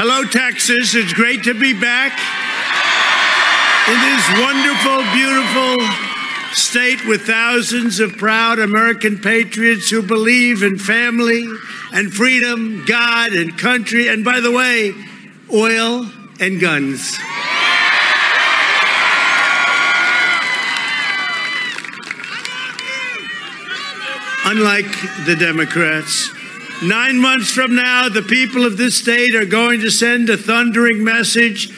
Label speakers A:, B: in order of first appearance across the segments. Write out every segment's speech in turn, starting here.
A: Hello, Texas. It's great to be back in this wonderful, beautiful state with thousands of proud American patriots who believe in family and freedom, God and country, and by the way, oil and guns. Unlike the Democrats, Nine months from now, the people of this state are going to send a thundering message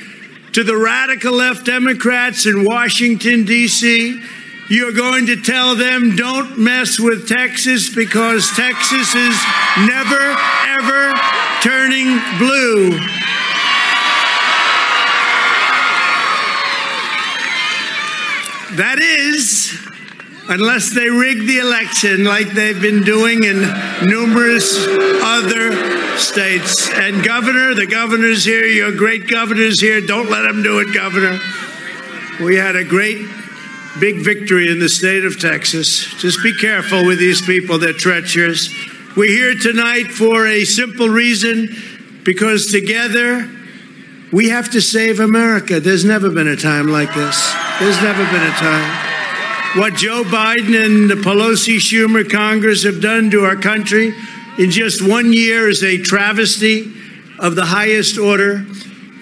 A: to the radical left Democrats in Washington, D.C. You're going to tell them don't mess with Texas because Texas is never, ever turning blue. That is unless they rig the election like they've been doing in numerous other states. And governor, the governor's here, your great governor's here. Don't let them do it, governor. We had a great big victory in the state of Texas. Just be careful with these people, they're treacherous. We're here tonight for a simple reason because together we have to save America. There's never been a time like this. There's never been a time. What Joe Biden and the Pelosi Schumer Congress have done to our country in just one year is a travesty of the highest order.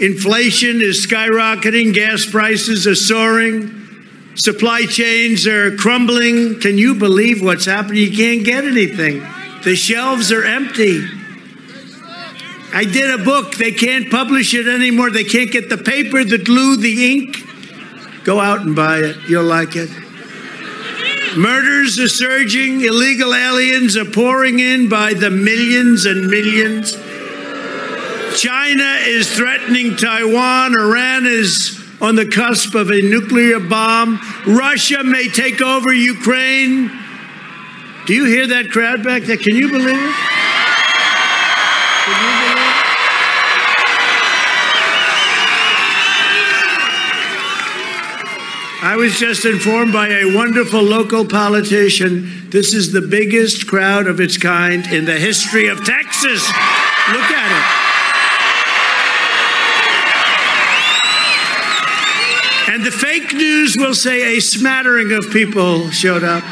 A: Inflation is skyrocketing, gas prices are soaring, supply chains are crumbling. Can you believe what's happening? You can't get anything, the shelves are empty. I did a book. They can't publish it anymore. They can't get the paper, the glue, the ink. Go out and buy it. You'll like it. Murders are surging, illegal aliens are pouring in by the millions and millions. China is threatening Taiwan, Iran is on the cusp of a nuclear bomb, Russia may take over Ukraine. Do you hear that crowd back there? Can you believe it? I was just informed by a wonderful local politician this is the biggest crowd of its kind in the history of Texas. Look at it. And the fake news will say a smattering of people showed up.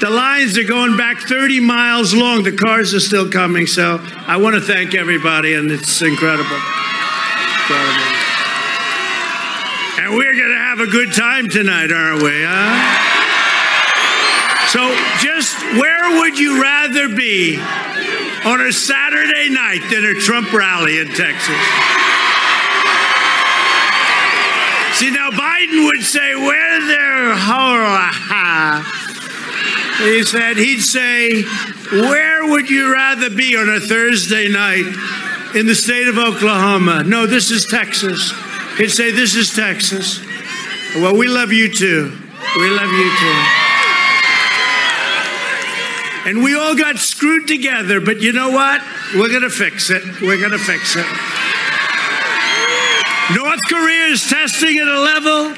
A: The lines are going back 30 miles long. The cars are still coming. So I want to thank everybody, and it's incredible. incredible. And we're have a good time tonight, aren't we? Huh? So, just where would you rather be on a Saturday night than a Trump rally in Texas? See, now Biden would say, where there, he said, he'd say, where would you rather be on a Thursday night in the state of Oklahoma? No, this is Texas. He'd say, This is Texas. Well, we love you too. We love you too. And we all got screwed together, but you know what? We're going to fix it. We're going to fix it. North Korea is testing at a level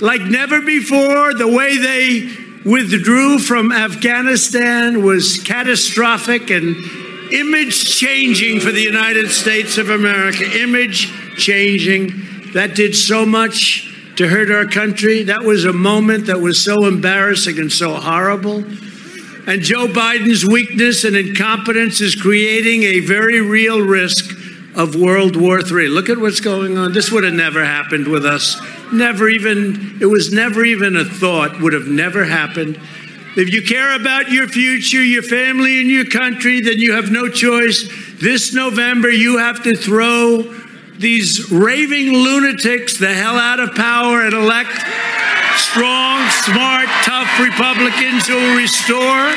A: like never before. The way they withdrew from Afghanistan was catastrophic and image changing for the United States of America. Image changing that did so much to hurt our country. That was a moment that was so embarrassing and so horrible. And Joe Biden's weakness and incompetence is creating a very real risk of World War III. Look at what's going on. This would have never happened with us. Never even, it was never even a thought, would have never happened. If you care about your future, your family, and your country, then you have no choice. This November, you have to throw these raving lunatics the hell out of power and elect strong, smart, tough Republicans who will restore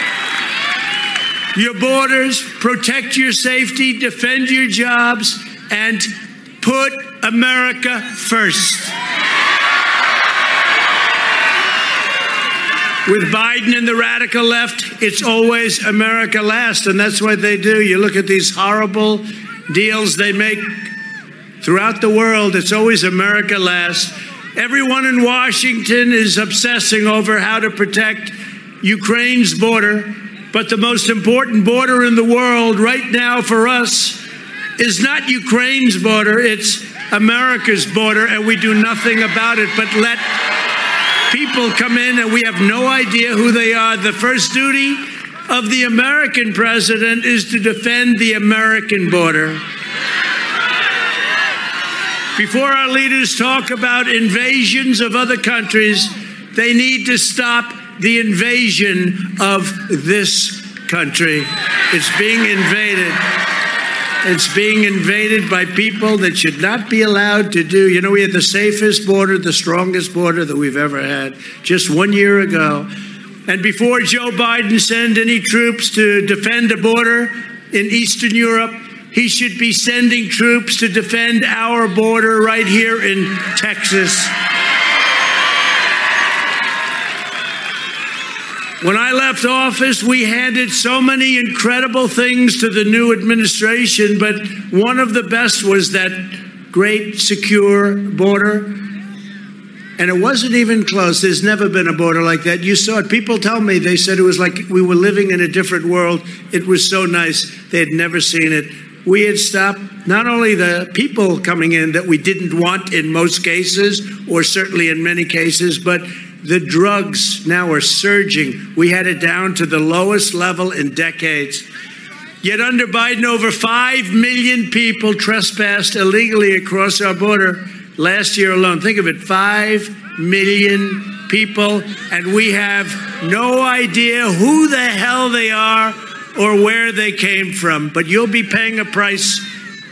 A: your borders, protect your safety, defend your jobs, and put America first. With Biden and the radical left, it's always America last, and that's what they do. You look at these horrible deals they make Throughout the world, it's always America last. Everyone in Washington is obsessing over how to protect Ukraine's border, but the most important border in the world right now for us is not Ukraine's border, it's America's border, and we do nothing about it but let people come in and we have no idea who they are. The first duty of the American president is to defend the American border. Before our leaders talk about invasions of other countries, they need to stop the invasion of this country. It's being invaded. It's being invaded by people that should not be allowed to do. You know, we had the safest border, the strongest border that we've ever had just one year ago. And before Joe Biden send any troops to defend a border in Eastern Europe, he should be sending troops to defend our border right here in Texas. When I left office, we handed so many incredible things to the new administration, but one of the best was that great secure border. And it wasn't even close. There's never been a border like that. You saw it. People tell me they said it was like we were living in a different world. It was so nice. They had never seen it we had stopped not only the people coming in that we didn't want in most cases, or certainly in many cases, but the drugs now are surging. We had it down to the lowest level in decades. Yet under Biden, over 5 million people trespassed illegally across our border last year alone. Think of it 5 million people, and we have no idea who the hell they are or where they came from, but you'll be paying a price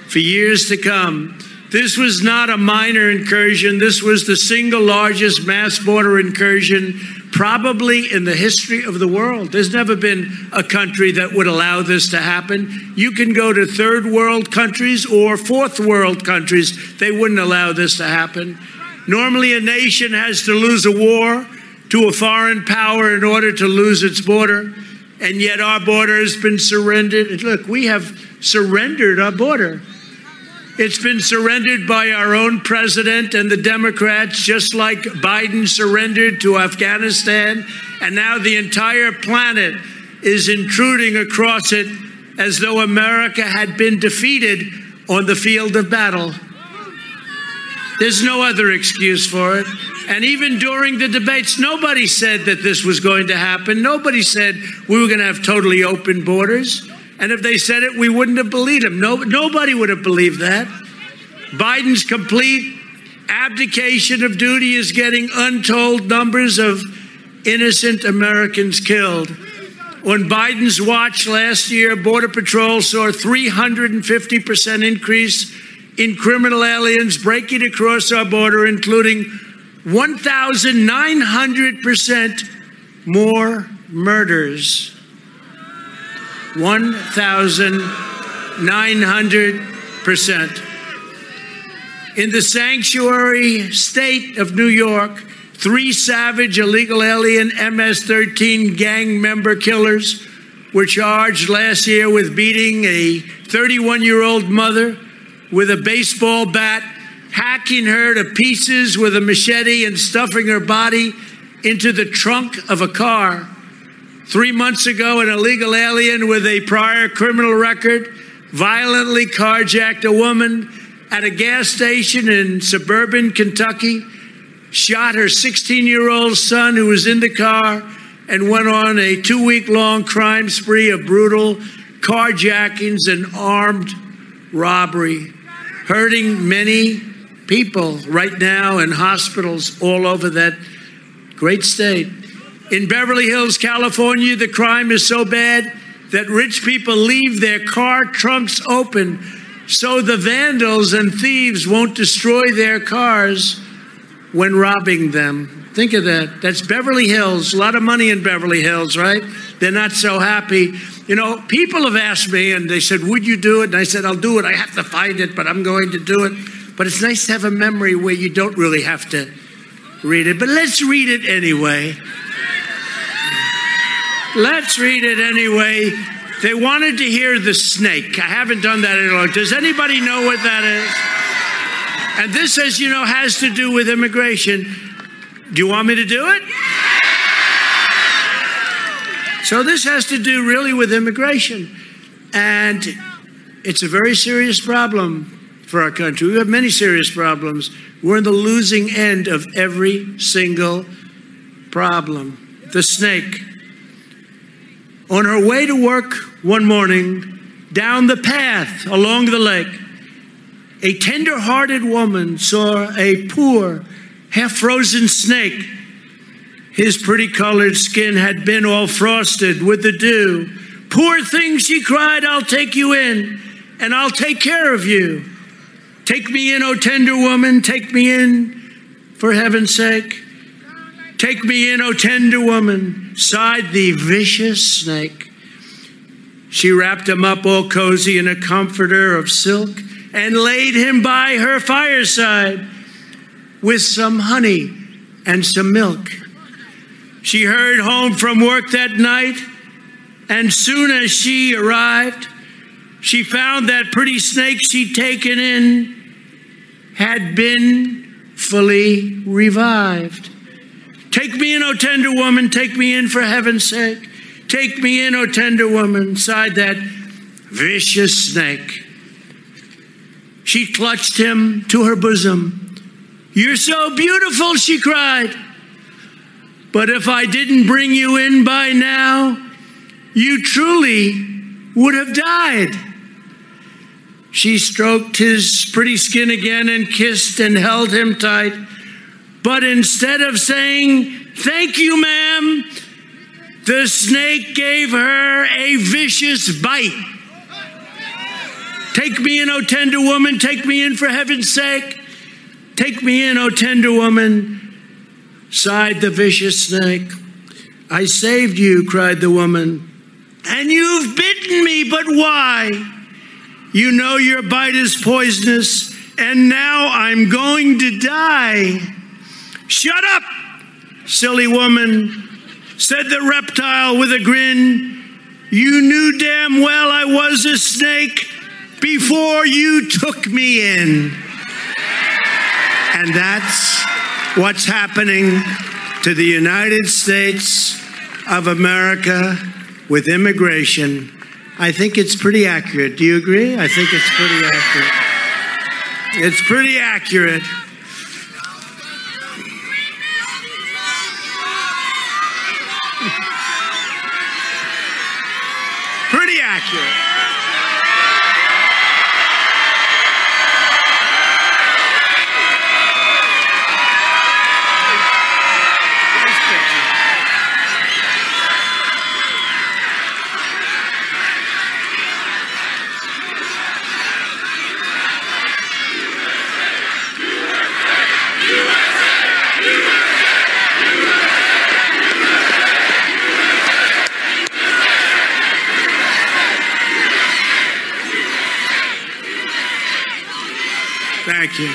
A: for years to come. This was not a minor incursion. This was the single largest mass border incursion probably in the history of the world. There's never been a country that would allow this to happen. You can go to third world countries or fourth world countries, they wouldn't allow this to happen. Normally, a nation has to lose a war to a foreign power in order to lose its border and yet our border has been surrendered. Look, we have surrendered our border. It's been surrendered by our own president and the Democrats, just like Biden surrendered to Afghanistan. And now the entire planet is intruding across it as though America had been defeated on the field of battle. There's no other excuse for it. And even during the debates, nobody said that this was going to happen. Nobody said we were going to have totally open borders. And if they said it, we wouldn't have believed them. No, nobody would have believed that. Biden's complete abdication of duty is getting untold numbers of innocent Americans killed. On Biden's watch last year, Border Patrol saw a 350% increase in criminal aliens breaking across our border, including 1,900% more murders. 1,900%. In the sanctuary state of New York, three savage illegal alien MS 13 gang member killers were charged last year with beating a 31 year old mother with a baseball bat hacking her to pieces with a machete and stuffing her body into the trunk of a car. Three months ago, an illegal alien with a prior criminal record violently carjacked a woman at a gas station in suburban Kentucky, shot her 16 year old son who was in the car, and went on a two week long crime spree of brutal carjackings and armed robbery, hurting many people right now in hospitals all over that great state. In Beverly Hills, California, the crime is so bad that rich people leave their car trunks open so the vandals and thieves won't destroy their cars when robbing them. Think of that. That's Beverly Hills. A lot of money in Beverly Hills, right? They're not so happy. You know, people have asked me and they said, Would you do it? And I said, I'll do it. I have to find it, but I'm going to do it. But it's nice to have a memory where you don't really have to read it. But let's read it anyway. Let's read it anyway. They wanted to hear the snake. I haven't done that in a long Does anybody know what that is? And this, as you know, has to do with immigration. Do you want me to do it? So this has to do really with immigration. And It's a very serious problem for our country. We have many serious problems. We're in the losing end of every single problem. The snake. On her way to work one morning, down the path along the lake, a tender hearted woman saw a poor, half frozen snake. His pretty colored skin had been all frosted with the dew. Poor thing, she cried, I'll take you in and I'll take care of you. Take me in, O tender woman, take me in for heaven's sake. Take me in, O tender woman, sighed the vicious snake. She wrapped him up all cozy in a comforter of silk and laid him by her fireside with some honey and some milk. She hurried home from work that night, and soon as she arrived, she found that pretty snake she'd taken in had been fully revived. Take me in, O tender woman, take me in for heaven's sake. Take me in, O tender woman, sighed that vicious snake. She clutched him to her bosom. You're so beautiful, she cried. But if I didn't bring you in by now, you truly would have died. She stroked his pretty skin again and kissed and held him tight. But instead of saying, Thank you, ma'am, the snake gave her a vicious bite. Take me in, O tender woman, take me in for heaven's sake. Take me in, O tender woman, sighed the vicious snake. I saved you, cried the woman, and you've bitten me, but why? You know your bite is poisonous, and now I'm going to die. Shut up, silly woman, said the reptile with a grin. You knew damn well I was a snake before you took me in. And that's what's happening to the United States of America with immigration. I think it's pretty accurate. Do you agree? I think it's pretty accurate. It's pretty accurate. Thank you.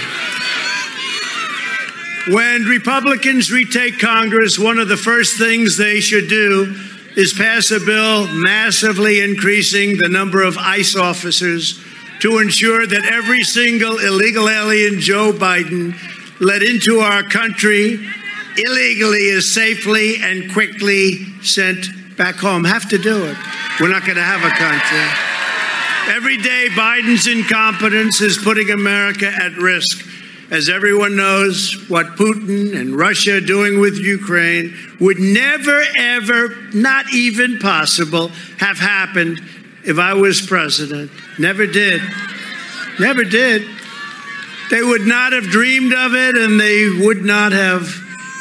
A: When Republicans retake Congress, one of the first things they should do is pass a bill massively increasing the number of ICE officers to ensure that every single illegal alien Joe Biden let into our country illegally is safely and quickly sent back home. Have to do it. We're not going to have a country. Every day, Biden's incompetence is putting America at risk. As everyone knows, what Putin and Russia are doing with Ukraine would never, ever, not even possible, have happened if I was president. Never did. Never did. They would not have dreamed of it and they would not have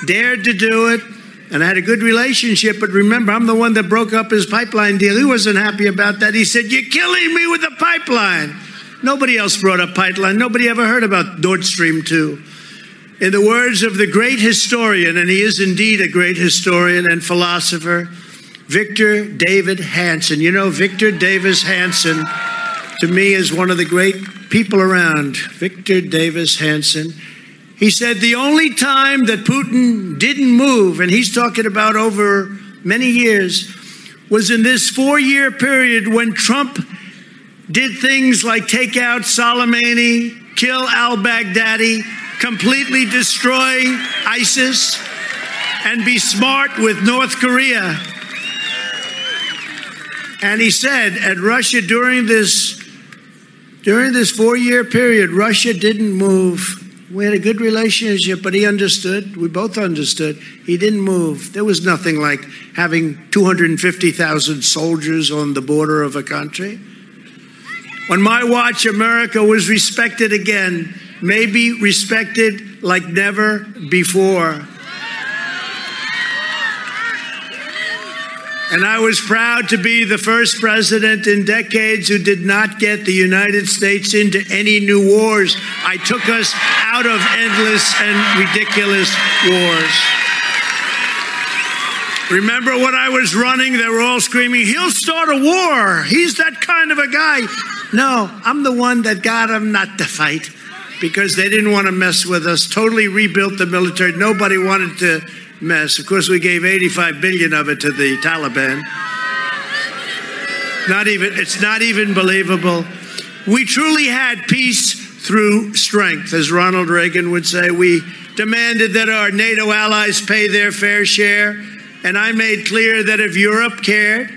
A: dared to do it and I had a good relationship. But remember, I'm the one that broke up his pipeline deal. He wasn't happy about that. He said, You're killing me with the pipeline. Nobody else brought up pipeline. Nobody ever heard about Nord Stream 2. In the words of the great historian, and he is indeed a great historian and philosopher, Victor David Hanson. You know, Victor Davis Hanson, to me, is one of the great people around. Victor Davis Hanson. He said the only time that Putin didn't move, and he's talking about over many years, was in this four year period when Trump did things like take out Soleimani, kill al Baghdadi, completely destroy ISIS, and be smart with North Korea. And he said at Russia during this During this four year period, Russia didn't move. We had a good relationship, but he understood. We both understood. He didn't move. There was nothing like having 250,000 soldiers on the border of a country. On my watch, America was respected again, maybe respected like never before. And I was proud to be the first president in decades who did not get the United States into any new wars. I took us out of endless and ridiculous wars. Remember when I was running, they were all screaming, He'll start a war. He's that kind of a guy. No, I'm the one that got him not to fight because they didn't want to mess with us. Totally rebuilt the military. Nobody wanted to mess. Of course, we gave 85 billion of it to the Taliban. Not even, it's not even believable. We truly had peace through strength, as Ronald Reagan would say. We demanded that our NATO allies pay their fair share. And I made clear that if Europe cared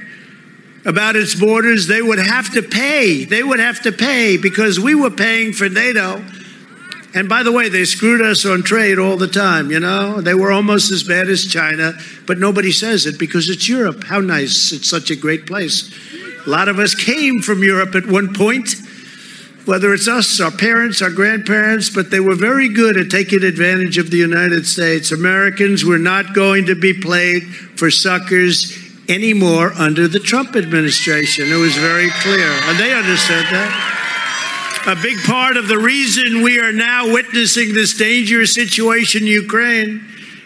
A: about its borders, they would have to pay. They would have to pay because we were paying for NATO and by the way, they screwed us on trade all the time, you know? They were almost as bad as China, but nobody says it because it's Europe. How nice. It's such a great place. A lot of us came from Europe at one point, whether it's us, our parents, our grandparents, but they were very good at taking advantage of the United States. Americans were not going to be played for suckers anymore under the Trump administration. It was very clear, and they understood that. A big part of the reason we are now witnessing this dangerous situation in Ukraine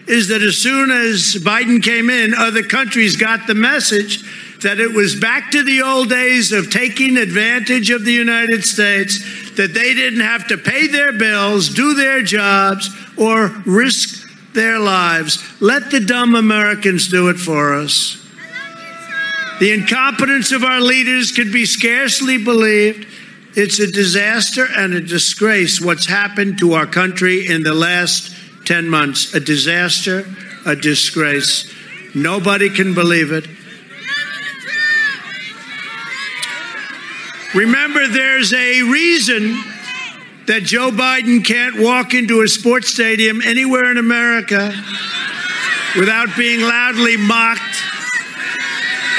A: is that as soon as Biden came in, other countries got the message that it was back to the old days of taking advantage of the United States, that they didn't have to pay their bills, do their jobs, or risk their lives. Let the dumb Americans do it for us. The incompetence of our leaders could be scarcely believed. It's a disaster and a disgrace what's happened to our country in the last 10 months. A disaster, a disgrace. Nobody can believe it. Remember, there's a reason that Joe Biden can't walk into a sports stadium anywhere in America without being loudly mocked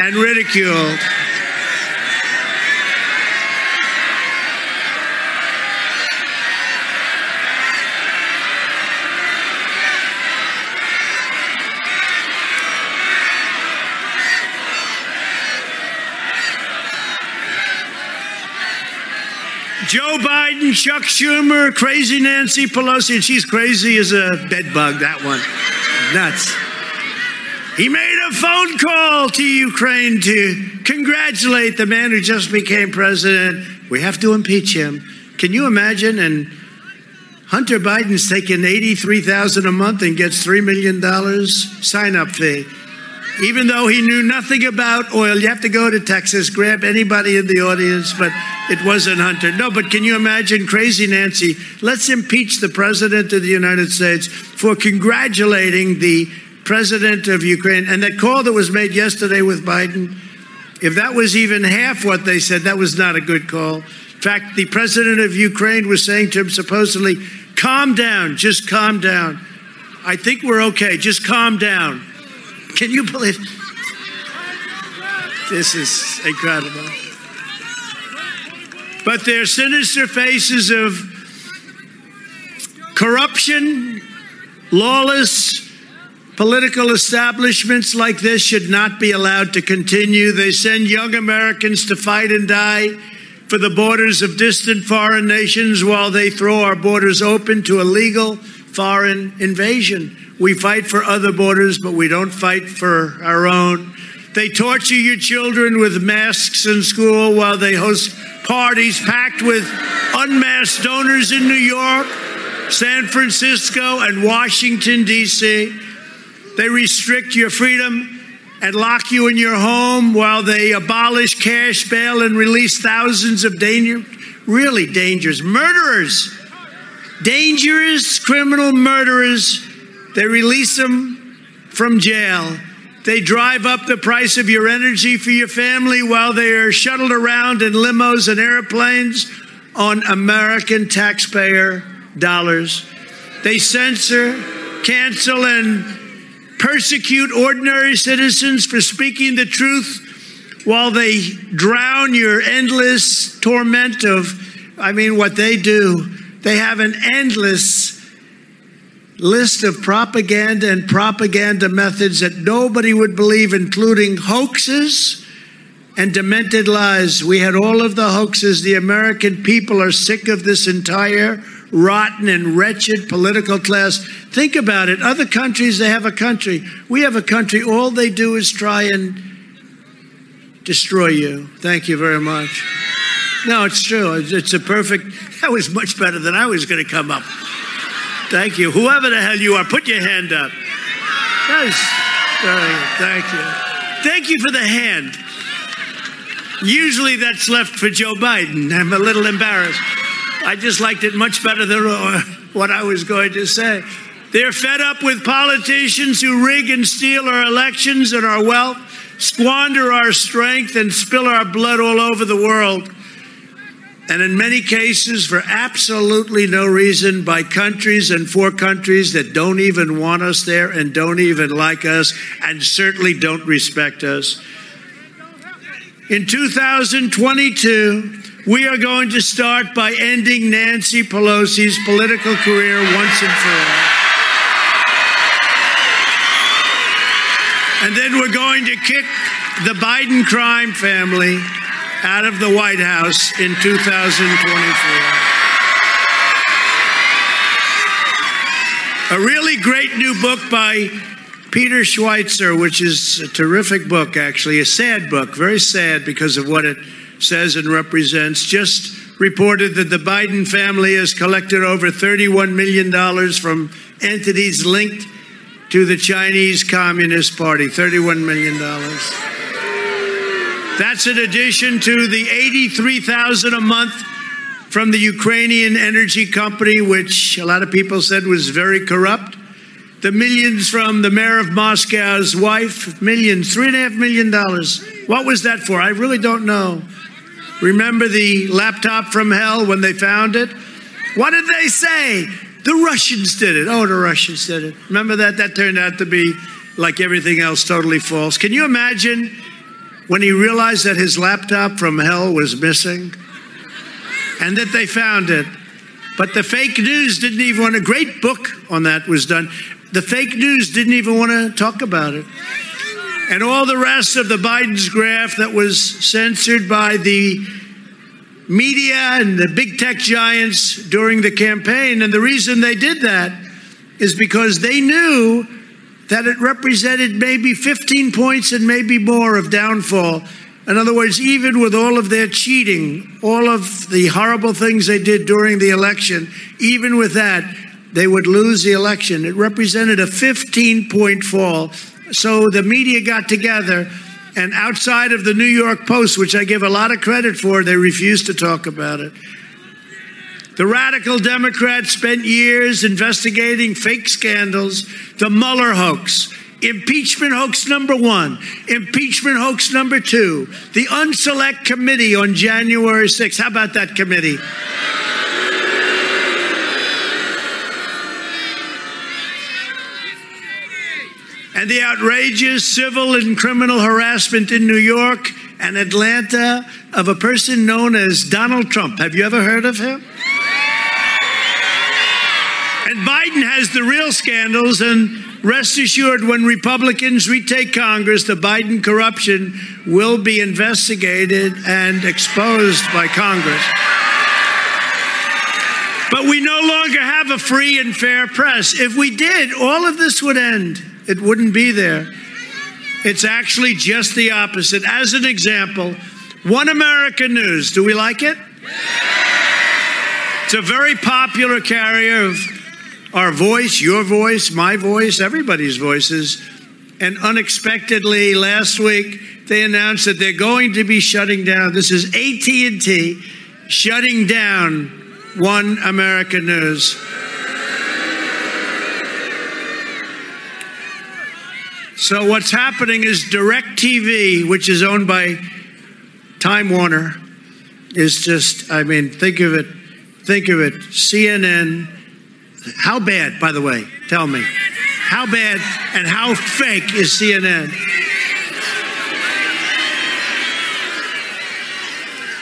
A: and ridiculed. Joe Biden, Chuck Schumer, crazy Nancy Pelosi, and she's crazy as a bedbug, that one. Nuts. He made a phone call to Ukraine to congratulate the man who just became president. We have to impeach him. Can you imagine? And Hunter Biden's taking 83000 a month and gets $3 million sign up fee. Even though he knew nothing about oil, you have to go to Texas, grab anybody in the audience, but it wasn't Hunter. No, but can you imagine crazy Nancy? Let's impeach the president of the United States for congratulating the president of Ukraine. And that call that was made yesterday with Biden, if that was even half what they said, that was not a good call. In fact, the president of Ukraine was saying to him supposedly, calm down, just calm down. I think we're okay, just calm down. Can you believe? This is incredible. But their sinister faces of corruption, lawless political establishments like this should not be allowed to continue. They send young Americans to fight and die for the borders of distant foreign nations while they throw our borders open to illegal foreign invasion. We fight for other borders, but we don't fight for our own. They torture your children with masks in school while they host parties packed with unmasked donors in New York, San Francisco, and Washington, D.C. They restrict your freedom and lock you in your home while they abolish cash bail and release thousands of danger, really dangerous murderers, dangerous criminal murderers they release them from jail. They drive up the price of your energy for your family while they are shuttled around in limos and airplanes on American taxpayer dollars. They censor, cancel, and persecute ordinary citizens for speaking the truth while they drown your endless torment of, I mean, what they do. They have an endless list of propaganda and propaganda methods that nobody would believe, including hoaxes and demented lies. We had all of the hoaxes. The American people are sick of this entire rotten and wretched political class. Think about it. Other countries, they have a country. We have a country. All they do is try and destroy you. Thank you very much. No, it's true. It's a perfect, that was much better than I was going to come up. Thank you. Whoever the hell you are, put your hand up. Yes. Thank you. Thank you for the hand. Usually that's left for Joe Biden. I'm a little embarrassed. I just liked it much better than uh, what I was going to say. They're fed up with politicians who rig and steal our elections and our wealth, squander our strength, and spill our blood all over the world and in many cases for absolutely no reason by countries and for countries that don't even want us there and don't even like us and certainly don't respect us. In 2022, we are going to start by ending Nancy Pelosi's political career once and for all. And then we're going to kick the Biden crime family out of the White House in 2024. A really great new book by Peter Schweizer, which is a terrific book, actually, a sad book, very sad because of what it says and represents, just reported that the Biden family has collected over $31 million from entities linked to the Chinese Communist Party. $31 million. That's in addition to the 83,000 a month from the Ukrainian energy company, which a lot of people said was very corrupt. The millions from the mayor of Moscow's wife, millions, three and a half million dollars. What was that for? I really don't know. Remember the laptop from hell when they found it? What did they say? The Russians did it. Oh, the Russians did it. Remember that? That turned out to be, like everything else, totally false. Can you imagine when he realized that his laptop from hell was missing and that they found it. But the fake news didn't even want a great book on that was done. The fake news didn't even want to talk about it. And all the rest of the Biden's graph that was censored by the media and the big tech giants during the campaign. And the reason they did that is because they knew that it represented maybe 15 points and maybe more of downfall. In other words, even with all of their cheating, all of the horrible things they did during the election, even with that, they would lose the election. It represented a 15 point fall. So the media got together, and outside of the New York Post, which I give a lot of credit for, they refused to talk about it. The radical Democrats spent years investigating fake scandals, the Mueller hoax, impeachment hoax number one, impeachment hoax number two, the Unselect Committee on January 6th. How about that committee? And the outrageous civil and criminal harassment in New York and Atlanta of a person known as Donald Trump. Have you ever heard of him? And Biden has the real scandals, and rest assured, when Republicans retake Congress, the Biden corruption will be investigated and exposed by Congress. But we no longer have a free and fair press. If we did, all of this would end. It wouldn't be there. It's actually just the opposite. As an example, One American News, do we like it? It's a very popular carrier of our voice, your voice, my voice, everybody's voices. And unexpectedly last week they announced that they're going to be shutting down. This is AT&T shutting down One American News. So what's happening is DirecTV, which is owned by Time Warner, is just, I mean, think of it, think of it. CNN, how bad, by the way, tell me, how bad and how fake is CNN?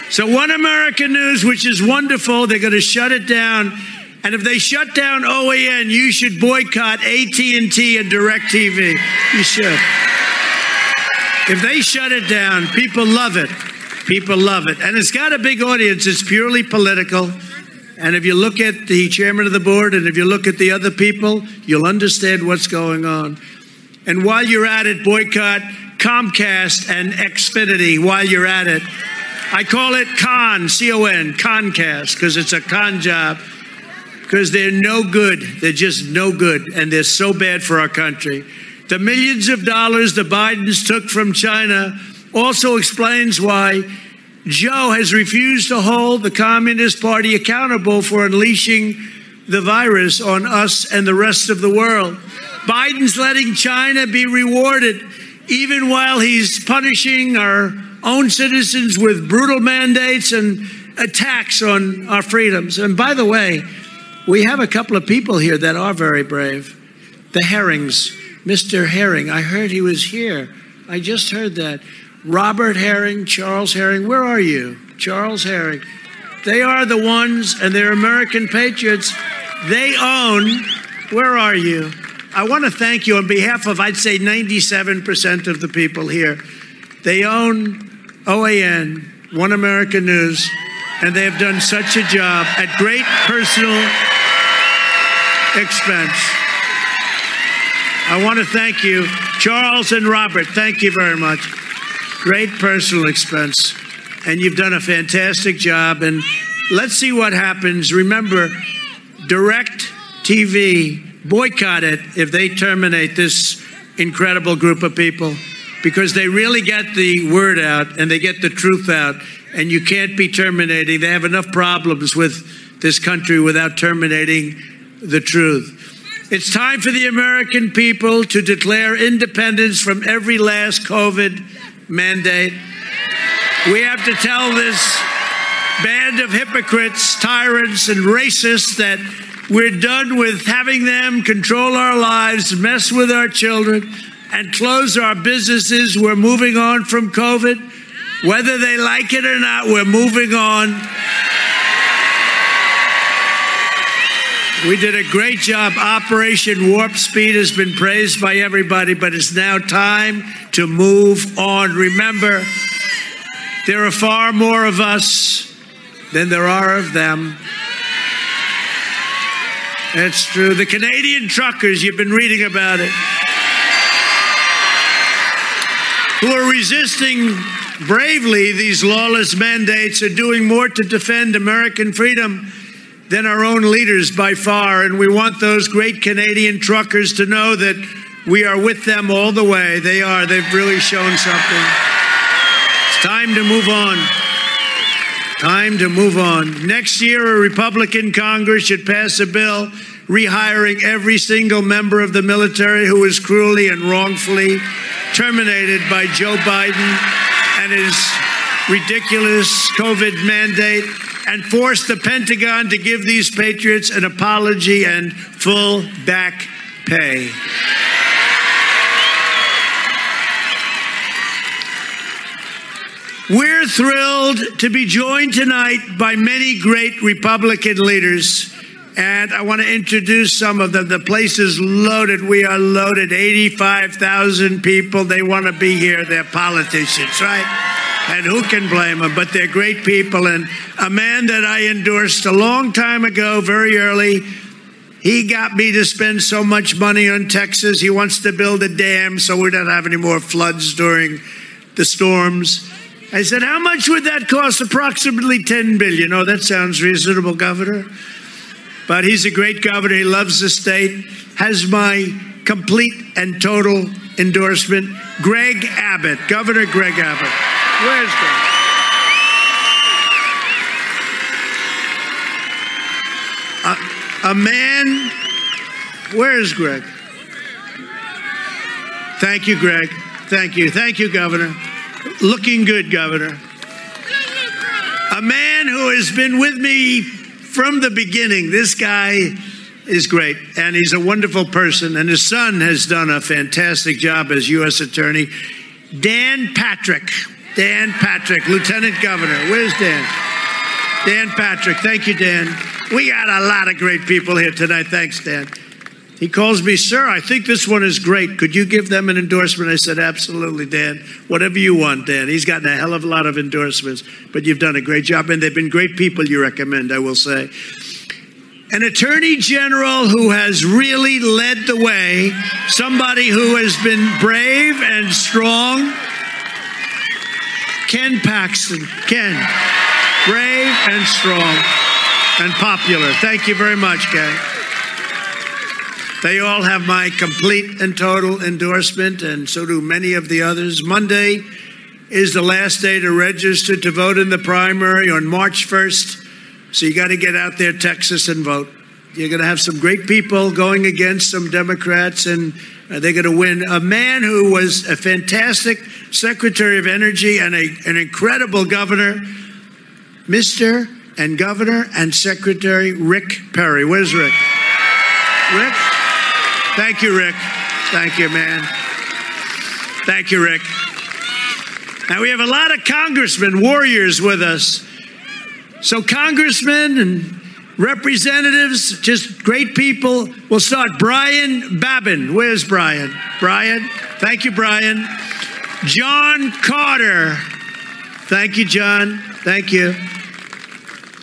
A: So, One American News, which is wonderful, they're going to shut it down. And if they shut down OAN, you should boycott AT&T and DirecTV. You should. If they shut it down, people love it. People love it. And it's got a big audience. It's purely political. And if you look at the chairman of the board and if you look at the other people, you'll understand what's going on. And while you're at it, boycott Comcast and Xfinity while you're at it. I call it con, C O N, Concast, because it's a con job. Because they're no good. They're just no good. And they're so bad for our country. The millions of dollars the Bidens took from China also explains why Joe has refused to hold the Communist Party accountable for unleashing the virus on us and the rest of the world. Biden's letting China be rewarded even while he's punishing our own citizens with brutal mandates and attacks on our freedoms. And by the way, we have a couple of people here that are very brave. The Herrings, Mr. Herring, I heard he was here. I just heard that. Robert Herring, Charles Herring, where are you? Charles Herring. They are the ones, and they're American patriots. They own, where are you? I want to thank you on behalf of, I'd say, 97% of the people here. They own OAN, One American News, and they have done such a job at great personal expense. I want to thank you, Charles and Robert. Thank you very much. Great personal expense. And you've done a fantastic job. And let's see what happens. Remember, direct TV, boycott it if they terminate this incredible group of people because they really get the word out and they get the truth out. And you can't be terminating. They have enough problems with this country without terminating the truth. It's time for the American people to declare independence from every last COVID mandate. We have to tell this band of hypocrites, tyrants, and racists that we're done with having them control our lives, mess with our children, and close our businesses. We're moving on from COVID. Whether they like it or not, we're moving on. We did a great job. Operation Warp Speed has been praised by everybody, but it's now time to move on. Remember, there are far more of us than there are of them. That's true. The Canadian truckers, you've been reading about it, who are resisting bravely these lawless mandates, are doing more to defend American freedom than our own leaders by far. And we want those great Canadian truckers to know that we are with them all the way. They are. They've really shown something. It's time to move on. Time to move on. Next year, a Republican Congress should pass a bill rehiring every single member of the military who was cruelly and wrongfully terminated by Joe Biden and his ridiculous COVID mandate and force the Pentagon to give these patriots an apology and full back pay. We're thrilled to be joined tonight by many great Republican leaders. And I want to introduce some of them. The place is loaded. We are loaded. 85,000 people. They want to be here. They're politicians, right? And who can blame them? But they're great people. And a man that I endorsed a long time ago, very early, he got me to spend so much money on Texas. He wants to build a dam so we don't have any more floods during the storms. I said, How much would that cost? Approximately 10 billion. Oh, that sounds reasonable, Governor. But he's a great governor. He loves the state, has my complete and total endorsement. Greg Abbott, Governor Greg Abbott. Where's Greg? A, a man. Where's Greg? Thank you, Greg. Thank you. Thank you, Governor. Looking good, Governor. a man who has been with me from the beginning. This guy is great, and he's a wonderful person. And his son has done a fantastic job as U.S. Attorney. Dan Patrick. Dan Patrick, Lieutenant Governor. Where's Dan? Dan Patrick. Thank you, Dan. We got a lot of great people here tonight. Thanks, Dan. He calls me, Sir, I think this one is great. Could you give them an endorsement? I said, Absolutely, Dan. Whatever you want, Dan. He's gotten a hell of a lot of endorsements, but you've done a great job, and they've been great people you recommend, I will say. An attorney general who has really led the way, somebody who has been brave and strong. Ken Paxton. Ken, brave and strong and popular. Thank you very much, Ken. They all have my complete and total endorsement, and so do many of the others. Monday is the last day to register to vote in the primary on March 1st. So you got to get out there, Texas, and vote. You're going to have some great people going against some Democrats, and uh, they're going to win. A man who was a fantastic Secretary of Energy and a, an incredible governor, Mr. and Governor and Secretary Rick Perry. Where's Rick? Rick? Thank you, Rick. Thank you, man. Thank you, Rick. Now, we have a lot of congressmen, warriors with us. So, congressmen and representatives, just great people. We'll start. Brian Babin. Where's Brian? Brian. Thank you, Brian. John Carter. Thank you, John. Thank you.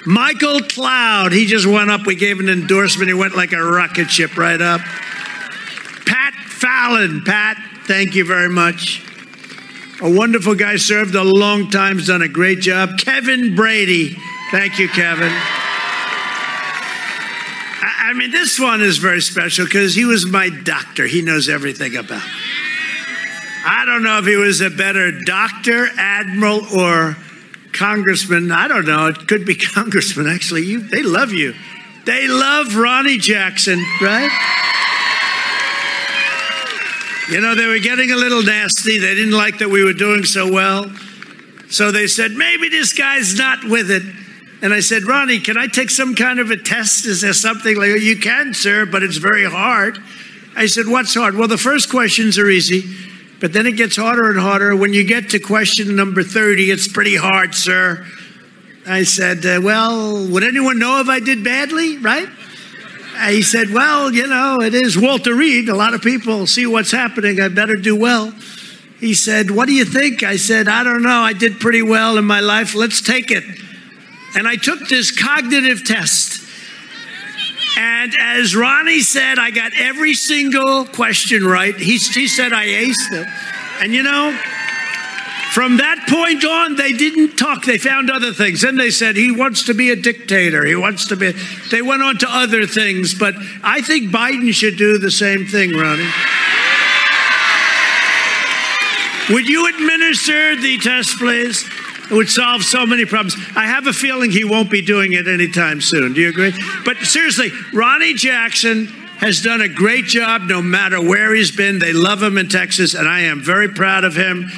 A: Michael Cloud. He just went up. We gave an endorsement. He went like a rocket ship right up. Pat Fallon. Pat, thank you very much. A wonderful guy, served a long time, has done a great job. Kevin Brady. Thank you, Kevin. I, mean, this one is very special because he was my doctor. He knows everything about. I don't know if he was a better doctor, admiral, or congressman. I don't know. It could be congressman, actually. You, they love you. They love Ronny Jackson, right? You know, they were getting a little nasty. They didn't like that we were doing so well. So they said, maybe this guy's not with it. And I said, Ronny, can I take some kind of a test? Is there something like, oh, you can, sir, but it's very hard. I said, what's hard? Well, the first questions are easy, but then it gets harder and harder. When you get to question number 30, it's pretty hard, sir. I said, uh, well, would anyone know if I did badly, right? He said, Well, you know, it is Walter Reed. A lot of people see what's happening. I better do well. He said, What do you think? I said, I don't know. I did pretty well in my life. Let's take it. And I took this cognitive test. And as Ronny said, I got every single question right. He, he said I aced it. And you know, from that point on, they didn't talk. They found other things. Then they said he wants to be a dictator. He wants to be. They went on to other things. But I think Biden should do the same thing, Ronny. Would you administer the test, please? It would solve so many problems. I have a feeling he won't be doing it anytime soon. Do you agree? But seriously, Ronny Jackson has done a great job no matter where he's been. They love him in Texas, and I am very proud of him.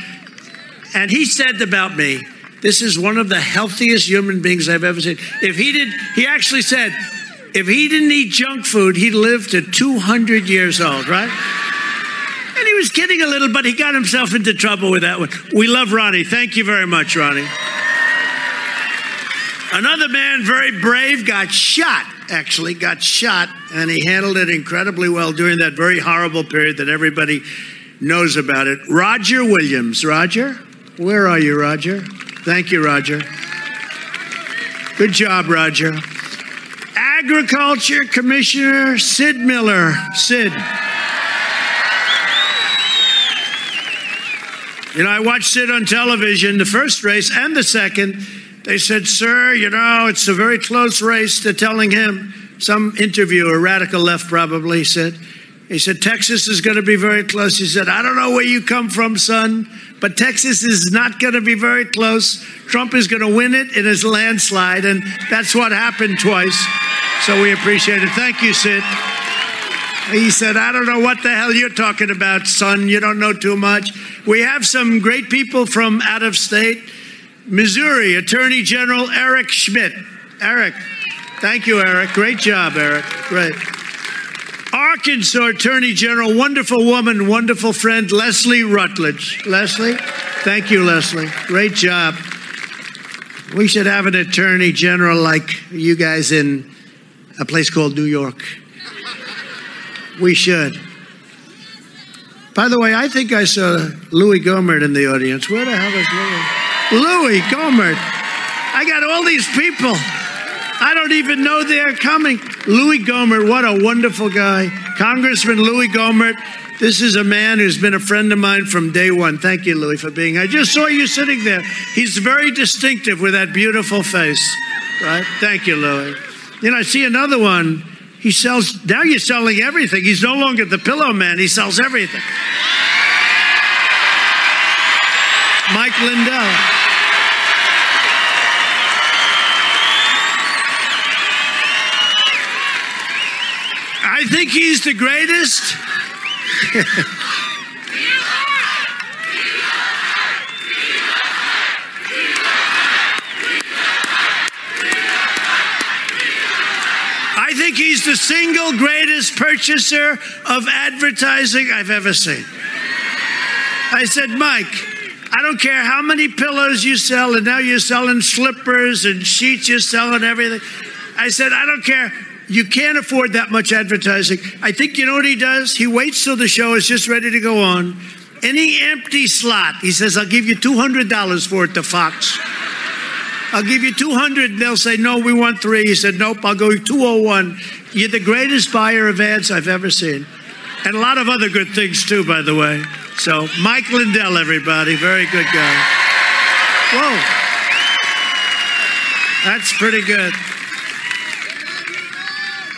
A: And he said about me, this is one of the healthiest human beings I've ever seen. If he did, he actually said, if he didn't eat junk food, he'd live to 200 years old, right? And he was kidding a little, but he got himself into trouble with that one. We love Ronny. Thank you very much, Ronny. Another man, very brave, got shot, actually, got shot, and he handled it incredibly well during that very horrible period that everybody knows about it. Roger Williams. Roger? Where are you, Roger? Thank you, Roger. Good job, Roger. Agriculture Commissioner Sid Miller. Sid. You know, I watched Sid on television, the first race and the second. They said, Sir, you know, it's a very close race. They're telling him, some interviewer, radical left probably, said, he said, Texas is going to be very close. He said, I don't know where you come from, son, but Texas is not going to be very close. Trump is going to win it in his landslide. And that's what happened twice. So we appreciate it. Thank you, Sid. He said, I don't know what the hell you're talking about, son. You don't know too much. We have some great people from out of state. Missouri Attorney General Eric Schmitt. Eric, thank you, Eric. Great job, Eric. Great. Arkansas Attorney General, wonderful woman, wonderful friend, Leslie Rutledge. Leslie, thank you, Leslie. Great job. We should have an attorney general like you guys in a place called New York. We should. By the way, I think I saw Louie Gohmert in the audience. Where the hell is Louie? Louie Gohmert. I got all these people. I don't even know they're coming. Louie Gohmert, what a wonderful guy. Congressman Louie Gohmert. This is a man who's been a friend of mine from day one. Thank you, Louie, for being. I just saw you sitting there. He's very distinctive with that beautiful face. Right? Thank you, Louie. Then I see another one. He sells. Now you're selling everything. He's no longer the pillow man. He sells everything. Mike Lindell. I think he's the greatest. the single greatest purchaser of advertising I've ever seen. I said, Mike, I don't care how many pillows you sell, and now you're selling slippers and sheets, you're selling everything. I said, I don't care. You can't afford that much advertising. I think you know what he does? He waits till the show is just ready to go on. Any empty slot, he says, I'll give you $200 for it to Fox. I'll give you 200. And They'll say, no, we want three. He said, nope, I'll go 201. You're the greatest buyer of ads I've ever seen. And a lot of other good things, too, by the way. So, Mike Lindell, everybody. Very good guy. Whoa. That's pretty good.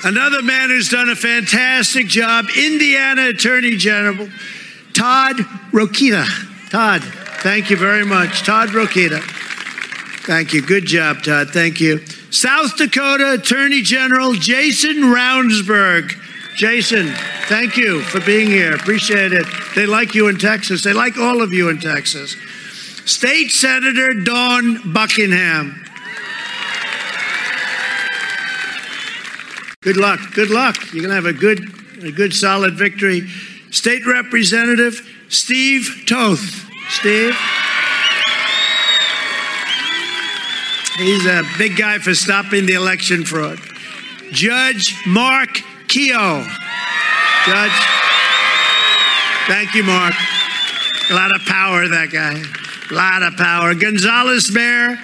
A: Another man who's done a fantastic job, Indiana Attorney General, Todd Rokita. Todd, thank you very much. Todd Rokita. Thank you. Good job, Todd. Thank you. South Dakota Attorney General Jason Ravnsborg. Jason, thank you for being here. Appreciate it. They like you in Texas. They like all of you in Texas. State Senator Dawn Buckingham. Good luck. Good luck. You're going to have a good, a good, solid victory. State Representative Steve Toth. Steve. He's a big guy for stopping the election fraud. Judge Mark Keough. Judge. Thank you, Mark. A lot of power, that guy. A lot of power. Gonzales Mayor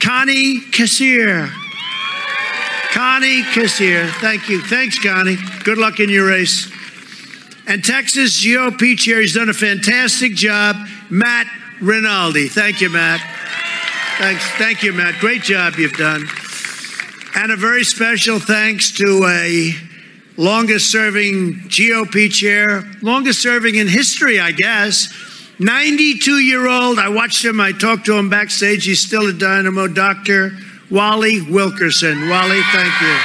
A: Connie Kacir. Connie Kacir. Thank you. Thanks, Connie. Good luck in your race. And Texas GOP chair, he's done a fantastic job, Matt Rinaldi. Thank you, Matt. Thanks. Thank you, Matt. Great job you've done. And a very special thanks to a longest serving GOP chair, longest serving in history, I guess. 92 year old. I watched him, I talked to him backstage. He's still a dynamo, Dr. Wally Wilkerson. Wally, thank you.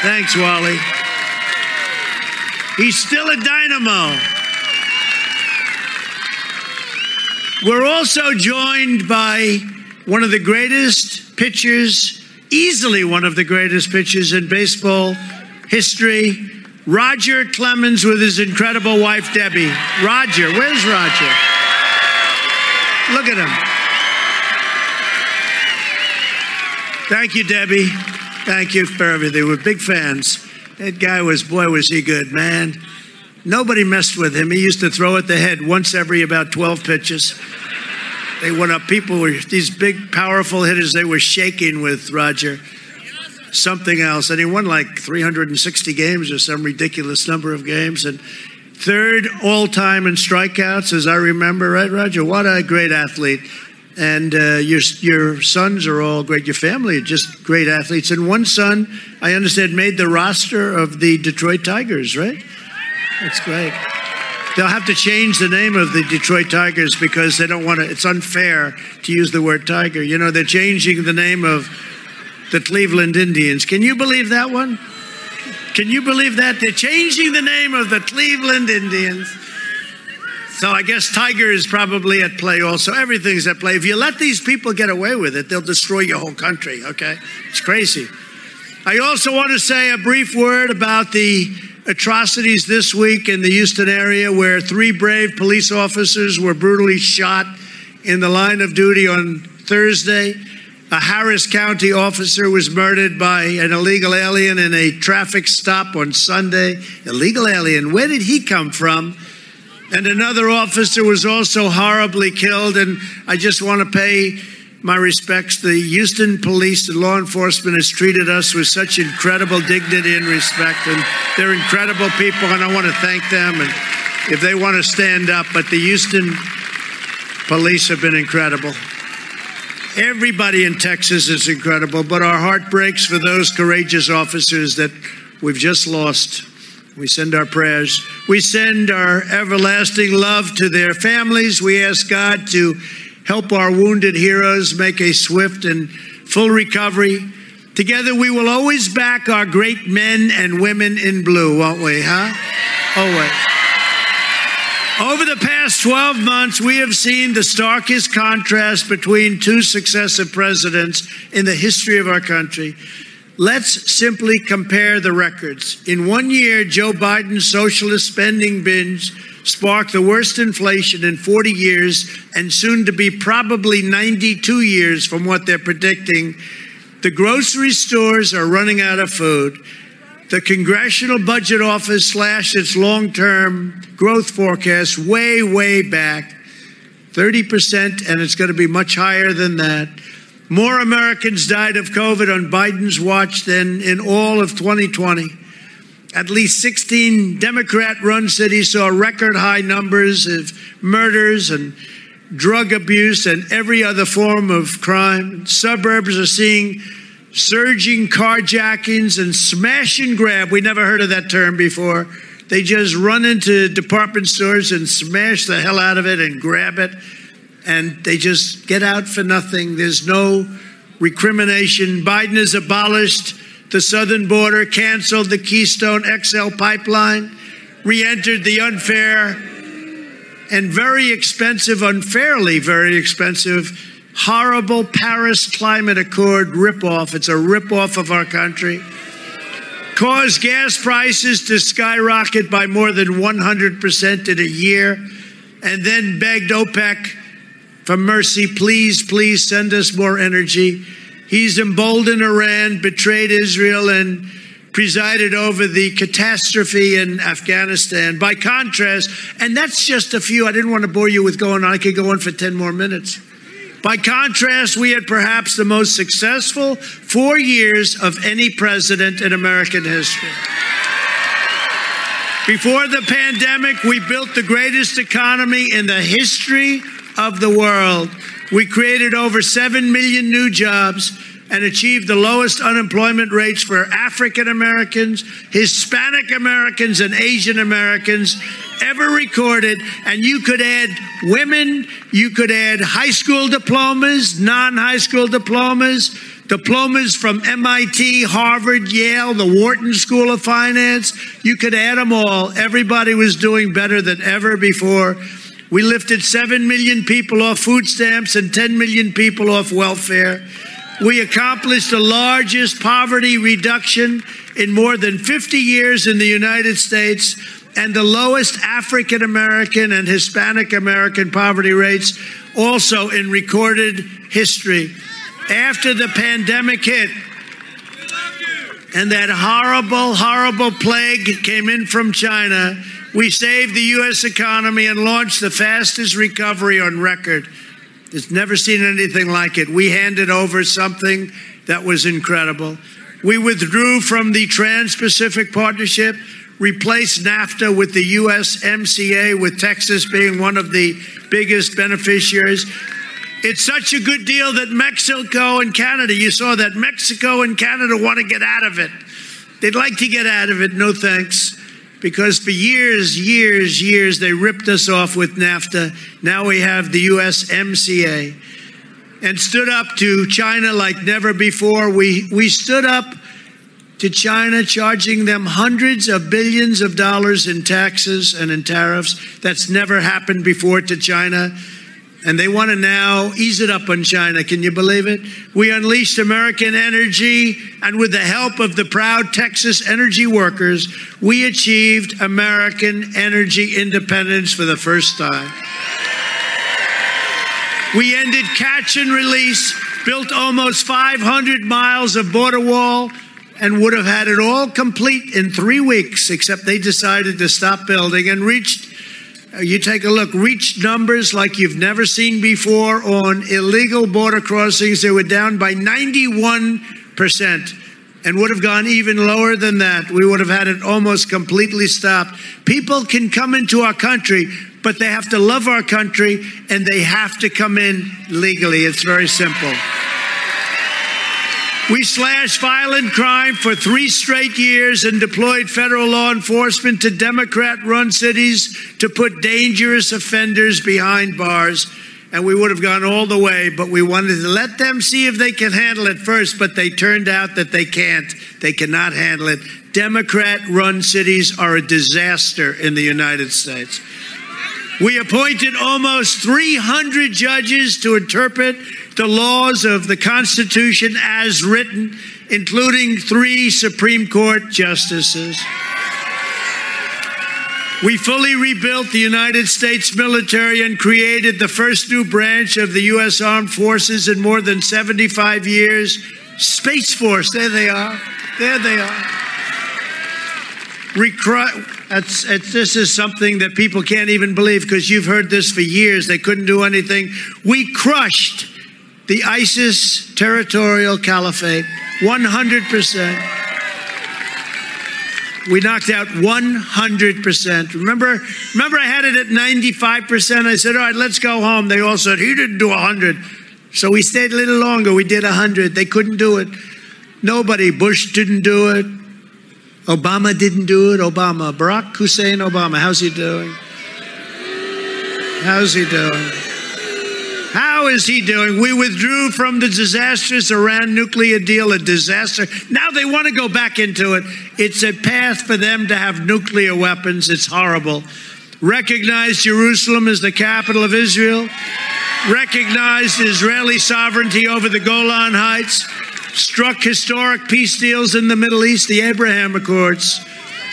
A: Thanks, Wally. He's still a dynamo. We're also joined by one of the greatest pitchers, easily one of the greatest pitchers in baseball history, Roger Clemens with his incredible wife, Debbie. Roger, where's Roger? Look at him. Thank you, Debbie. Thank you for everything. We're big fans. That guy was, boy, was he good, man. Nobody messed with him. He used to throw at the head once every about 12 pitches. They went up. People were, these big, powerful hitters, they were shaking with Roger. Something else. And he won like 360 games or some ridiculous number of games. And third all time in strikeouts, as I remember, right, Roger? What a great athlete and uh, your your sons are all great. Your family are just great athletes, and one son, I understand, made the roster of the Detroit Tigers. Right? That's great. They'll have to change the name of the Detroit Tigers because they don't want to. It's unfair to use the word Tiger. You know, they're changing the name of the Cleveland Indians. Can you believe that one? Can you believe that they're changing the name of the Cleveland Indians? So I guess Tiger is probably at play also. Everything's at play. If you let these people get away with it, they'll destroy your whole country, okay? It's crazy. I also want to say a brief word about the atrocities this week in the Houston area where three brave police officers were brutally shot in the line of duty on Thursday. A Harris County officer was murdered by an illegal alien in a traffic stop on Sunday. Illegal alien, where did he come from? And another officer was also horribly killed. And I just want to pay my respects. The Houston police and law enforcement has treated us with such incredible dignity and respect. And they're incredible people, and I want to thank them. And if they want to stand up, but the Houston police have been incredible. Everybody in Texas is incredible, but our heart breaks for those courageous officers that we've just lost. We send our prayers. We send our everlasting love to their families. We ask God to help our wounded heroes make a swift and full recovery. Together, we will always back our great men and women in blue, won't we, huh? Always. Over the past 12 months, we have seen the starkest contrast between two successive presidents in the history of our country. Let's simply compare the records. In one year, Joe Biden's socialist spending binge sparked the worst inflation in 40 years and soon to be probably 92 years from what they're predicting. The grocery stores are running out of food. The Congressional Budget Office slashed its long term growth forecast way, way back 30%, and it's going to be much higher than that. More Americans died of COVID on Biden's watch than in all of 2020. At least 16 Democrat run cities saw record high numbers of murders and drug abuse and every other form of crime. Suburbs are seeing surging carjackings and smash and grab. We never heard of that term before. They just run into department stores and smash the hell out of it and grab it and they just get out for nothing. There's no recrimination. Biden has abolished the southern border, canceled the Keystone XL pipeline, re entered the unfair and very expensive, unfairly very expensive, horrible Paris Climate Accord ripoff. It's a ripoff of our country. Caused gas prices to skyrocket by more than 100% in a year, and then begged OPEC for mercy, please, please send us more energy. He's emboldened Iran, betrayed Israel, and presided over the catastrophe in Afghanistan. By contrast, and that's just a few, I didn't want to bore you with going on, I could go on for 10 more minutes. By contrast, we had perhaps the most successful four years of any president in American history. Before the pandemic, we built the greatest economy in the history of the world. We created over 7 million new jobs and achieved the lowest unemployment rates for African Americans, Hispanic Americans, and Asian Americans ever recorded. And you could add women, you could add high school diplomas, non high school diplomas, diplomas from MIT, Harvard, Yale, the Wharton School of Finance. You could add them all. Everybody was doing better than ever before. We lifted 7 million people off food stamps and 10 million people off welfare. We accomplished the largest poverty reduction in more than 50 years in the United States and the lowest African American and Hispanic American poverty rates also in recorded history. After the pandemic hit, and that horrible, horrible plague came in from China, we saved the U.S. economy and launched the fastest recovery on record. It's never seen anything like it. We handed over something that was incredible. We withdrew from the Trans Pacific Partnership, replaced NAFTA with the USMCA, with Texas being one of the biggest beneficiaries. It's such a good deal that Mexico and Canada, you saw that Mexico and Canada want to get out of it. They'd like to get out of it, no thanks because for years, years, years, they ripped us off with NAFTA. Now we have the USMCA and stood up to China like never before. We, we stood up to China, charging them hundreds of billions of dollars in taxes and in tariffs. That's never happened before to China. And they want to now ease it up on China. Can you believe it? We unleashed American energy, and with the help of the proud Texas energy workers, we achieved American energy independence for the first time. We ended catch and release, built almost 500 miles of border wall, and would have had it all complete in three weeks, except they decided to stop building and reached, Uh, you take a look, reached numbers like you've never seen before on illegal border crossings. They were down by 91% and would have gone even lower than that. We would have had it almost completely stopped. People can come into our country, but they have to love our country and they have to come in legally. It's very simple. We slashed violent crime for three straight years and deployed federal law enforcement to Democrat run cities to put dangerous offenders behind bars. And we would have gone all the way, but we wanted to let them see if they can handle it first. But they turned out that they can't. They cannot handle it. Democrat run cities are a disaster in the United States. We appointed almost 300 judges to interpret the laws of the Constitution as written, including three Supreme Court justices. We fully rebuilt the United States military and created the first new branch of the U.S. Armed Forces in more than 75 years Space Force. There they are. There they are. Recru- it's, it's, this is something that people can't even believe because you've heard this for years. They couldn't do anything. We crushed the ISIS territorial caliphate 100%. We knocked out 100%. Remember, remember I had it at 95%. I said, all right, let's go home. They all said, he didn't do 100. So we stayed a little longer. We did 100. They couldn't do it. Nobody. Bush didn't do it. Obama didn't do it. Obama. Barack Hussein Obama. How's he doing? How's he doing? Is he doing? We withdrew from the disastrous Iran nuclear deal, a disaster. Now they want to go back into it. It's a path for them to have nuclear weapons. It's horrible. Recognized Jerusalem as the capital of Israel. Recognized Israeli sovereignty over the Golan Heights. Struck historic peace deals in the Middle East, the Abraham Accords,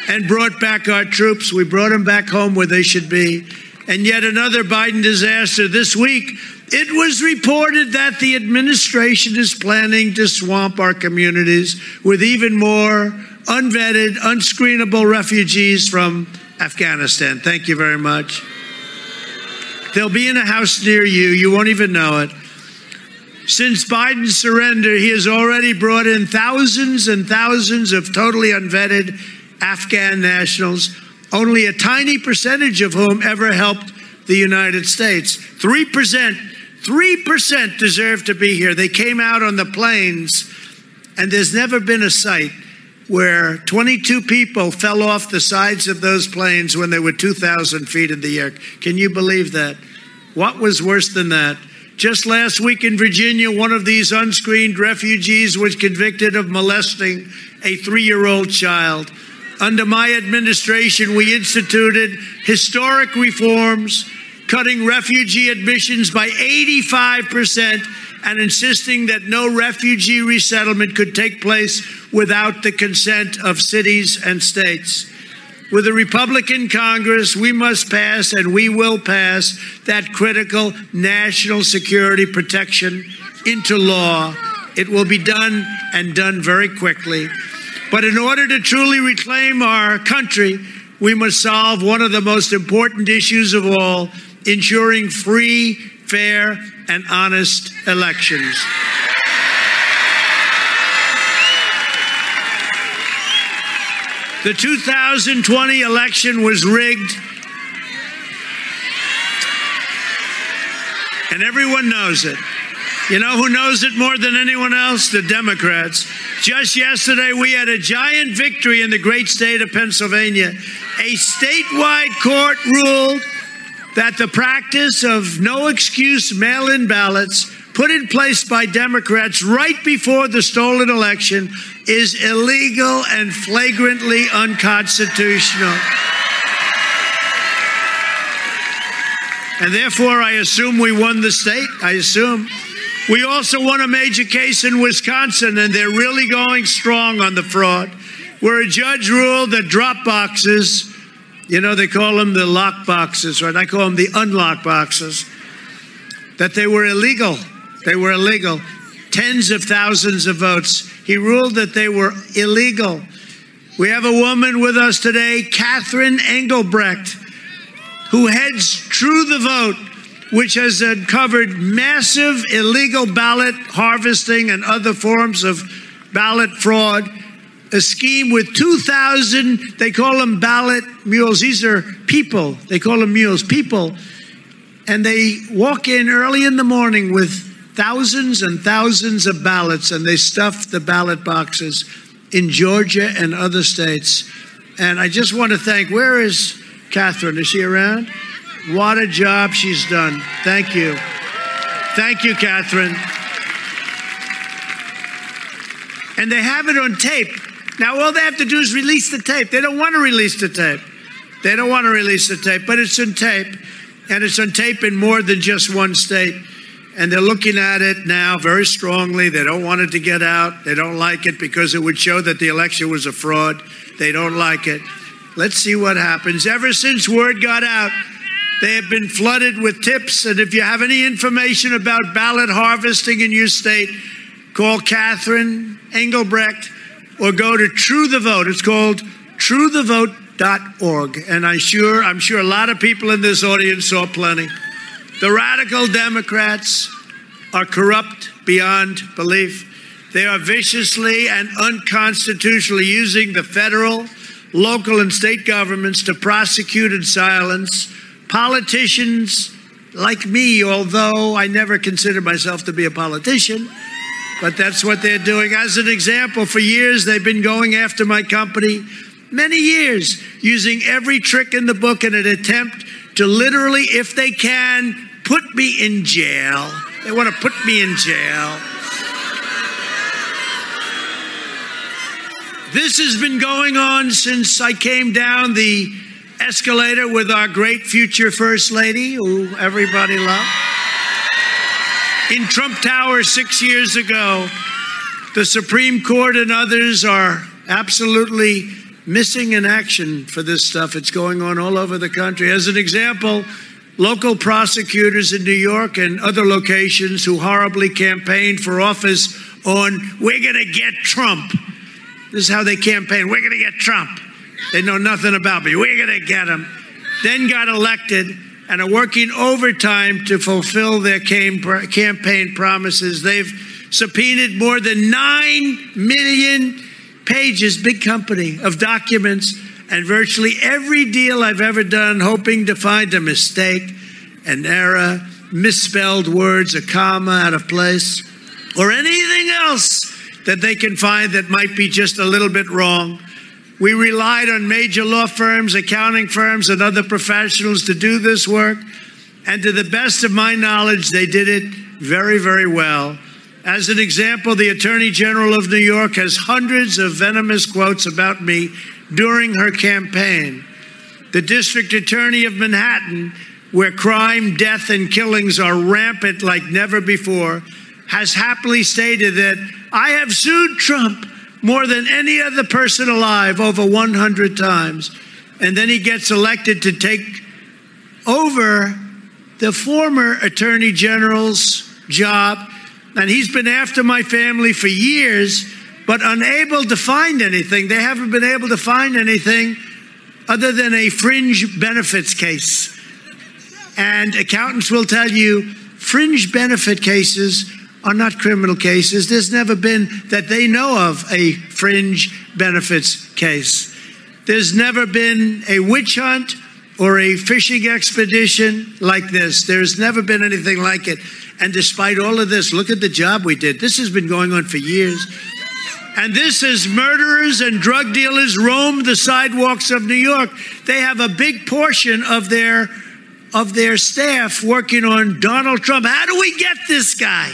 A: and brought back our troops. We brought them back home where they should be. And yet another Biden disaster this week it was reported that the administration is planning to swamp our communities with even more unvetted, unscreenable refugees from Afghanistan. Thank you very much. They'll be in a house near you. You won't even know it. Since Biden's surrender, he has already brought in thousands and thousands of totally unvetted Afghan nationals, only a tiny percentage of whom ever helped the United States. 3% 3% deserve to be here. They came out on the planes, and there's never been a sight where 22 people fell off the sides of those planes when they were 2,000 feet in the air. Can you believe that? What was worse than that? Just last week in Virginia, one of these unscreened refugees was convicted of molesting a three year old child. Under my administration, we instituted historic reforms cutting refugee admissions by 85% and insisting that no refugee resettlement could take place without the consent of cities and states. With a Republican Congress, we must pass and we will pass that critical national security protection into law. It will be done and done very quickly. But in order to truly reclaim our country, we must solve one of the most important issues of all ensuring free, fair, and honest elections. The 2020 election was rigged, and everyone knows it. You know who knows it more than anyone else? The Democrats. Just yesterday, we had a giant victory in the great state of Pennsylvania. A statewide court ruled that the practice of no excuse mail in ballots put in place by Democrats right before the stolen election is illegal and flagrantly unconstitutional. And therefore, I assume we won the state. I assume. We also won a major case in Wisconsin, and they're really going strong on the fraud, where a judge ruled that drop boxes, you know, they call them the lock boxes, right? I call them the unlock boxes, that they were illegal. They were illegal. Tens of thousands of votes. He ruled that they were illegal. We have a woman with us today, Catherine Engelbrecht, who heads True the Vote, which has uncovered massive illegal ballot harvesting and other forms of ballot fraud. A scheme with 2,000, they call them ballot mules. These are people, they call them mules, people. And they walk in early in the morning with thousands and thousands of ballots and they stuff the ballot boxes in Georgia and other states. And I just want to thank, where is Catherine? Is she around? What a job she's done. Thank you. Thank you, Catherine. And they have it on tape. Now, all they have to do is release the tape. They don't want to release the tape. They don't want to release the tape, but it's on tape. And it's on tape in more than just one state. And they're looking at it now very strongly. They don't want it to get out. They don't like it because it would show that the election was a fraud. They don't like it. Let's see what happens. Ever since word got out, they have been flooded with tips. And if you have any information about ballot harvesting in your state, call Catherine Engelbrecht or go to True the Vote. It's called truethevote.org. And I sure, I'm sure a lot of people in this audience saw plenty. The radical Democrats are corrupt beyond belief. They are viciously and unconstitutionally using the federal, local, and state governments to prosecute and silence politicians like me, although I never considered myself to be a politician. But that's what they're doing. As an example, for years they've been going after my company, many years, using every trick in the book in an attempt to literally, if they can, put me in jail. They want to put me in jail. This has been going on since I came down the escalator with our great future First Lady, who everybody loved. In Trump Tower six years ago, the Supreme Court and others are absolutely missing in action for this stuff. It's going on all over the country. As an example, local prosecutors in New York and other locations who horribly campaigned for office on, we're going to get Trump. This is how they campaign. We're going to get Trump. They know nothing about me. We're going to get him. Then got elected and are working overtime to fulfill their campaign promises. They've subpoenaed more than 9 million pages, big company, of documents and virtually every deal I've ever done, hoping to find a mistake, an error, misspelled words, a comma out of place, or anything else that they can find that might be just a little bit wrong. We relied on major law firms, accounting firms, and other professionals to do this work. And to the best of my knowledge, they did it very, very well. As an example, the Attorney General of New York has hundreds of venomous quotes about me during her campaign. The District Attorney of Manhattan, where crime, death, and killings are rampant like never before, has happily stated that I have sued Trump more than any other person alive over 100 times. And then he gets elected to take over the former attorney general's job. And he's been after my family for years, but unable to find anything. They haven't been able to find anything other than a fringe benefits case. And accountants will tell you fringe benefit cases are not criminal cases. There's never been, that they know of, a fringe benefits case. There's never been a witch hunt or a fishing expedition like this. There's never been anything like it. And despite all of this, look at the job we did. This has been going on for years. And this is murderers and drug dealers roam the sidewalks of New York. They have a big portion of their of their staff working on Donald Trump. How do we get this guy?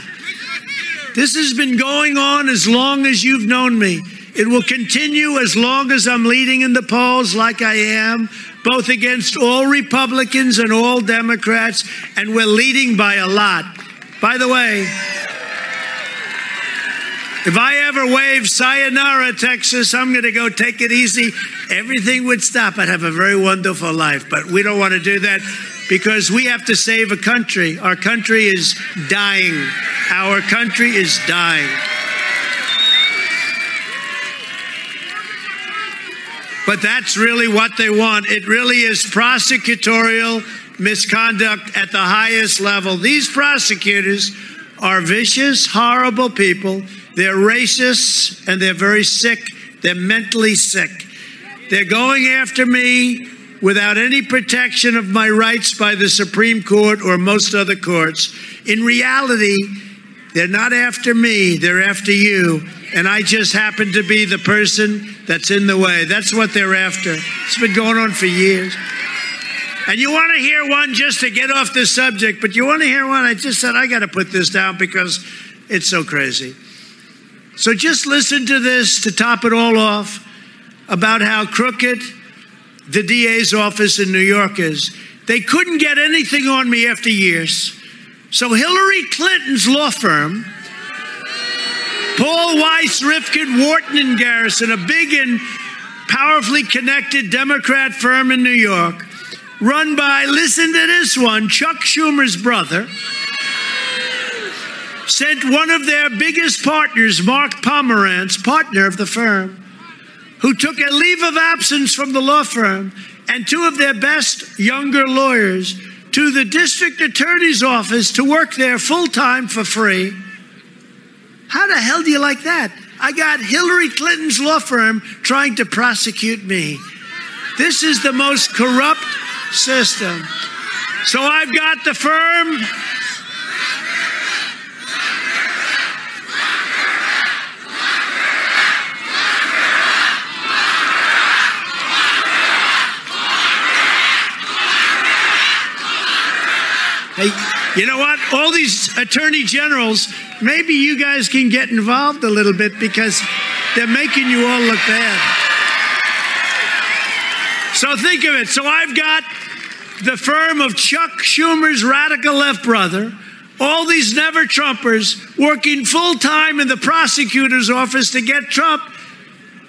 A: This has been going on as long as you've known me. It will continue as long as I'm leading in the polls like I am, both against all Republicans and all Democrats, and we're leading by a lot. By the way, if I ever wave sayonara, Texas, I'm going to go take it easy. Everything would stop. I'd have a very wonderful life. But we don't want to do that because we have to save a country. Our country is dying. Our country is dying. But that's really what they want. It really is prosecutorial misconduct at the highest level. These prosecutors are vicious, horrible people. They're racist and they're very sick. They're mentally sick. They're going after me without any protection of my rights by the Supreme Court or most other courts. In reality, they're not after me, they're after you. And I just happen to be the person that's in the way. That's what they're after. It's been going on for years. And you want to hear one just to get off this subject, but you want to hear one? I just said, I got to put this down because it's so crazy. So just listen to this to top it all off about how crooked the DA's office in New York is. They couldn't get anything on me after years. So Hillary Clinton's law firm, Paul Weiss, Rifkind, Wharton, and Garrison, a big and powerfully connected Democrat firm in New York, run by, listen to this one, Chuck Schumer's brother, sent one of their biggest partners, Mark Pomerantz, partner of the firm, who took a leave of absence from the law firm, and two of their best younger lawyers to the district attorney's office to work there full time for free. How the hell do you like that? I got Hillary Clinton's law firm trying to prosecute me. This is the most corrupt system. So I've got the firm you know what? All these attorney generals, maybe you guys can get involved a little bit because they're making you all look bad. So think of it. So I've got the firm of Chuck Schumer's radical left brother, all these never Trumpers working full time in the prosecutor's office to get Trump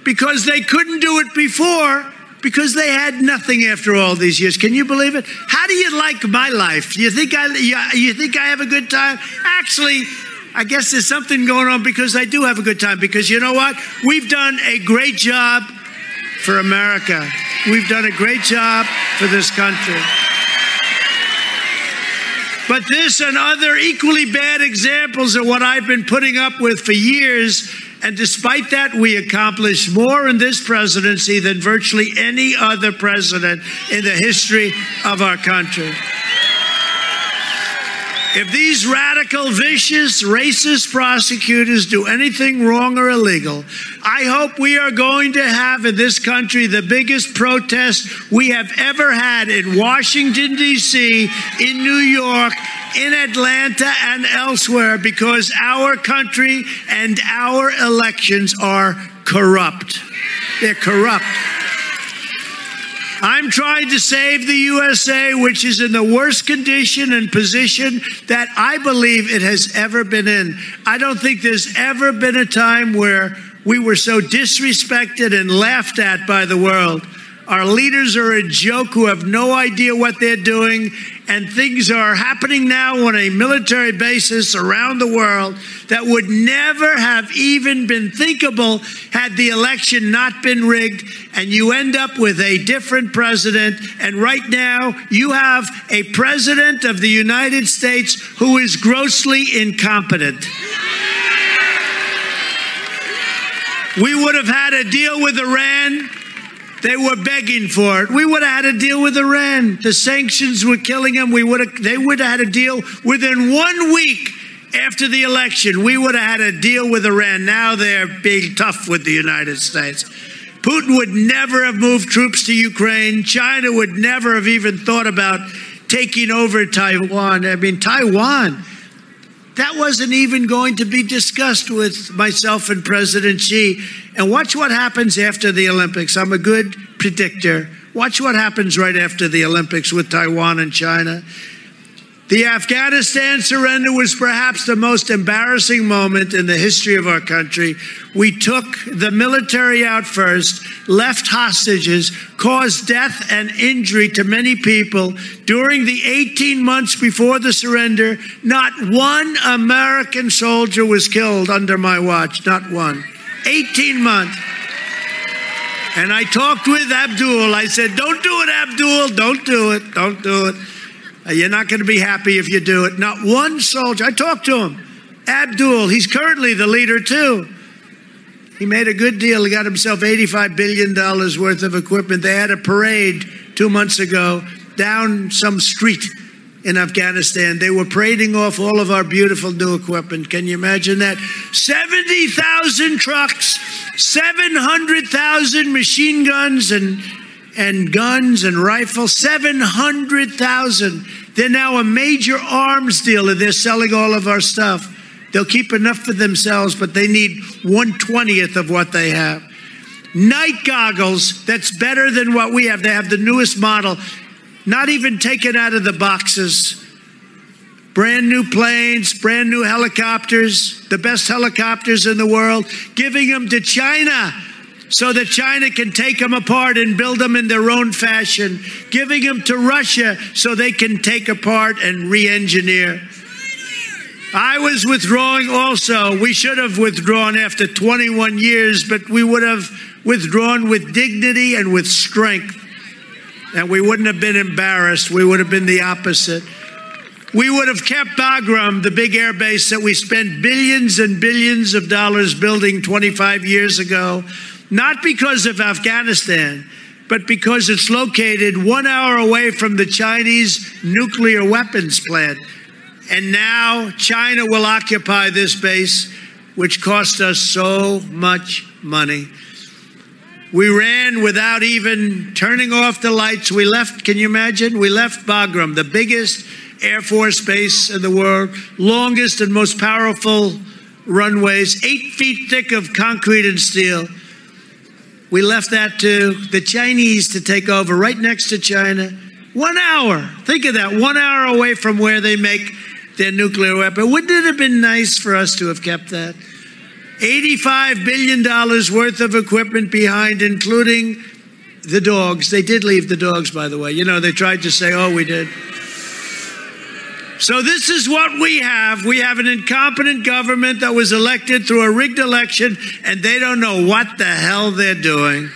A: because they couldn't do it before because they had nothing after all these years. Can you believe it? How do you like my life? You think I you, you think I have a good time? Actually, I guess there's something going on because I do have a good time because you know what? We've done a great job for America. We've done a great job for this country. But this and other equally bad examples are what I've been putting up with for years and despite that, we accomplished more in this presidency than virtually any other president in the history of our country. If these radical, vicious, racist prosecutors do anything wrong or illegal, I hope we are going to have in this country the biggest protest we have ever had in Washington, D.C., in New York, in Atlanta, and elsewhere because our country and our elections are corrupt. They're corrupt. I'm trying to save the USA, which is in the worst condition and position that I believe it has ever been in. I don't think there's ever been a time where we were so disrespected and laughed at by the world. Our leaders are a joke who have no idea what they're doing, and things are happening now on a military basis around the world that would never have even been thinkable had the election not been rigged. And you end up with a different president. And right now, you have a president of the United States who is grossly incompetent. We would have had a deal with Iran they were begging for it. We would have had a deal with Iran. The sanctions were killing them. We would have, they would have had a deal within one week after the election. We would have had a deal with Iran. Now they're being tough with the United States. Putin would never have moved troops to Ukraine. China would never have even thought about taking over Taiwan. I mean, Taiwan, that wasn't even going to be discussed with myself and President Xi. And watch what happens after the Olympics. I'm a good predictor. Watch what happens right after the Olympics with Taiwan and China. The Afghanistan surrender was perhaps the most embarrassing moment in the history of our country. We took the military out first, left hostages, caused death and injury to many people. During the 18 months before the surrender, not one American soldier was killed under my watch, not one. 18 months. And I talked with Abdul. I said, Don't do it, Abdul. Don't do it. Don't do it. You're not going to be happy if you do it. Not one soldier. I talked to him. Abdul, he's currently the leader too. He made a good deal. He got himself $85 billion worth of equipment. They had a parade two months ago down some street in Afghanistan. They were parading off all of our beautiful new equipment. Can you imagine that? 70,000 trucks, 700,000 machine guns and and guns and rifles, 700,000. They're now a major arms dealer. They're selling all of our stuff. They'll keep enough for themselves, but they need 120th of what they have. Night goggles, that's better than what we have. They have the newest model, not even taken out of the boxes. Brand new planes, brand new helicopters, the best helicopters in the world, giving them to China so that China can take them apart and build them in their own fashion, giving them to Russia so they can take apart and re engineer. I was withdrawing also. We should have withdrawn after 21 years, but we would have withdrawn with dignity and with strength. And we wouldn't have been embarrassed. We would have been the opposite. We would have kept Bagram, the big air base that we spent billions and billions of dollars building 25 years ago not because of Afghanistan, but because it's located one hour away from the Chinese nuclear weapons plant. And now China will occupy this base, which cost us so much money. We ran without even turning off the lights. We left, can you imagine? We left Bagram, the biggest Air Force base in the world, longest and most powerful runways, eight feet thick of concrete and steel. We left that to the Chinese to take over right next to China. One hour. Think of that. One hour away from where they make their nuclear weapon. Wouldn't it have been nice for us to have kept that? $85 billion worth of equipment behind, including the dogs. They did leave the dogs, by the way. You know, they tried to say, oh, we did. So, this is what we have. We have an incompetent government that was elected through a rigged election, and they don't know what the hell they're doing.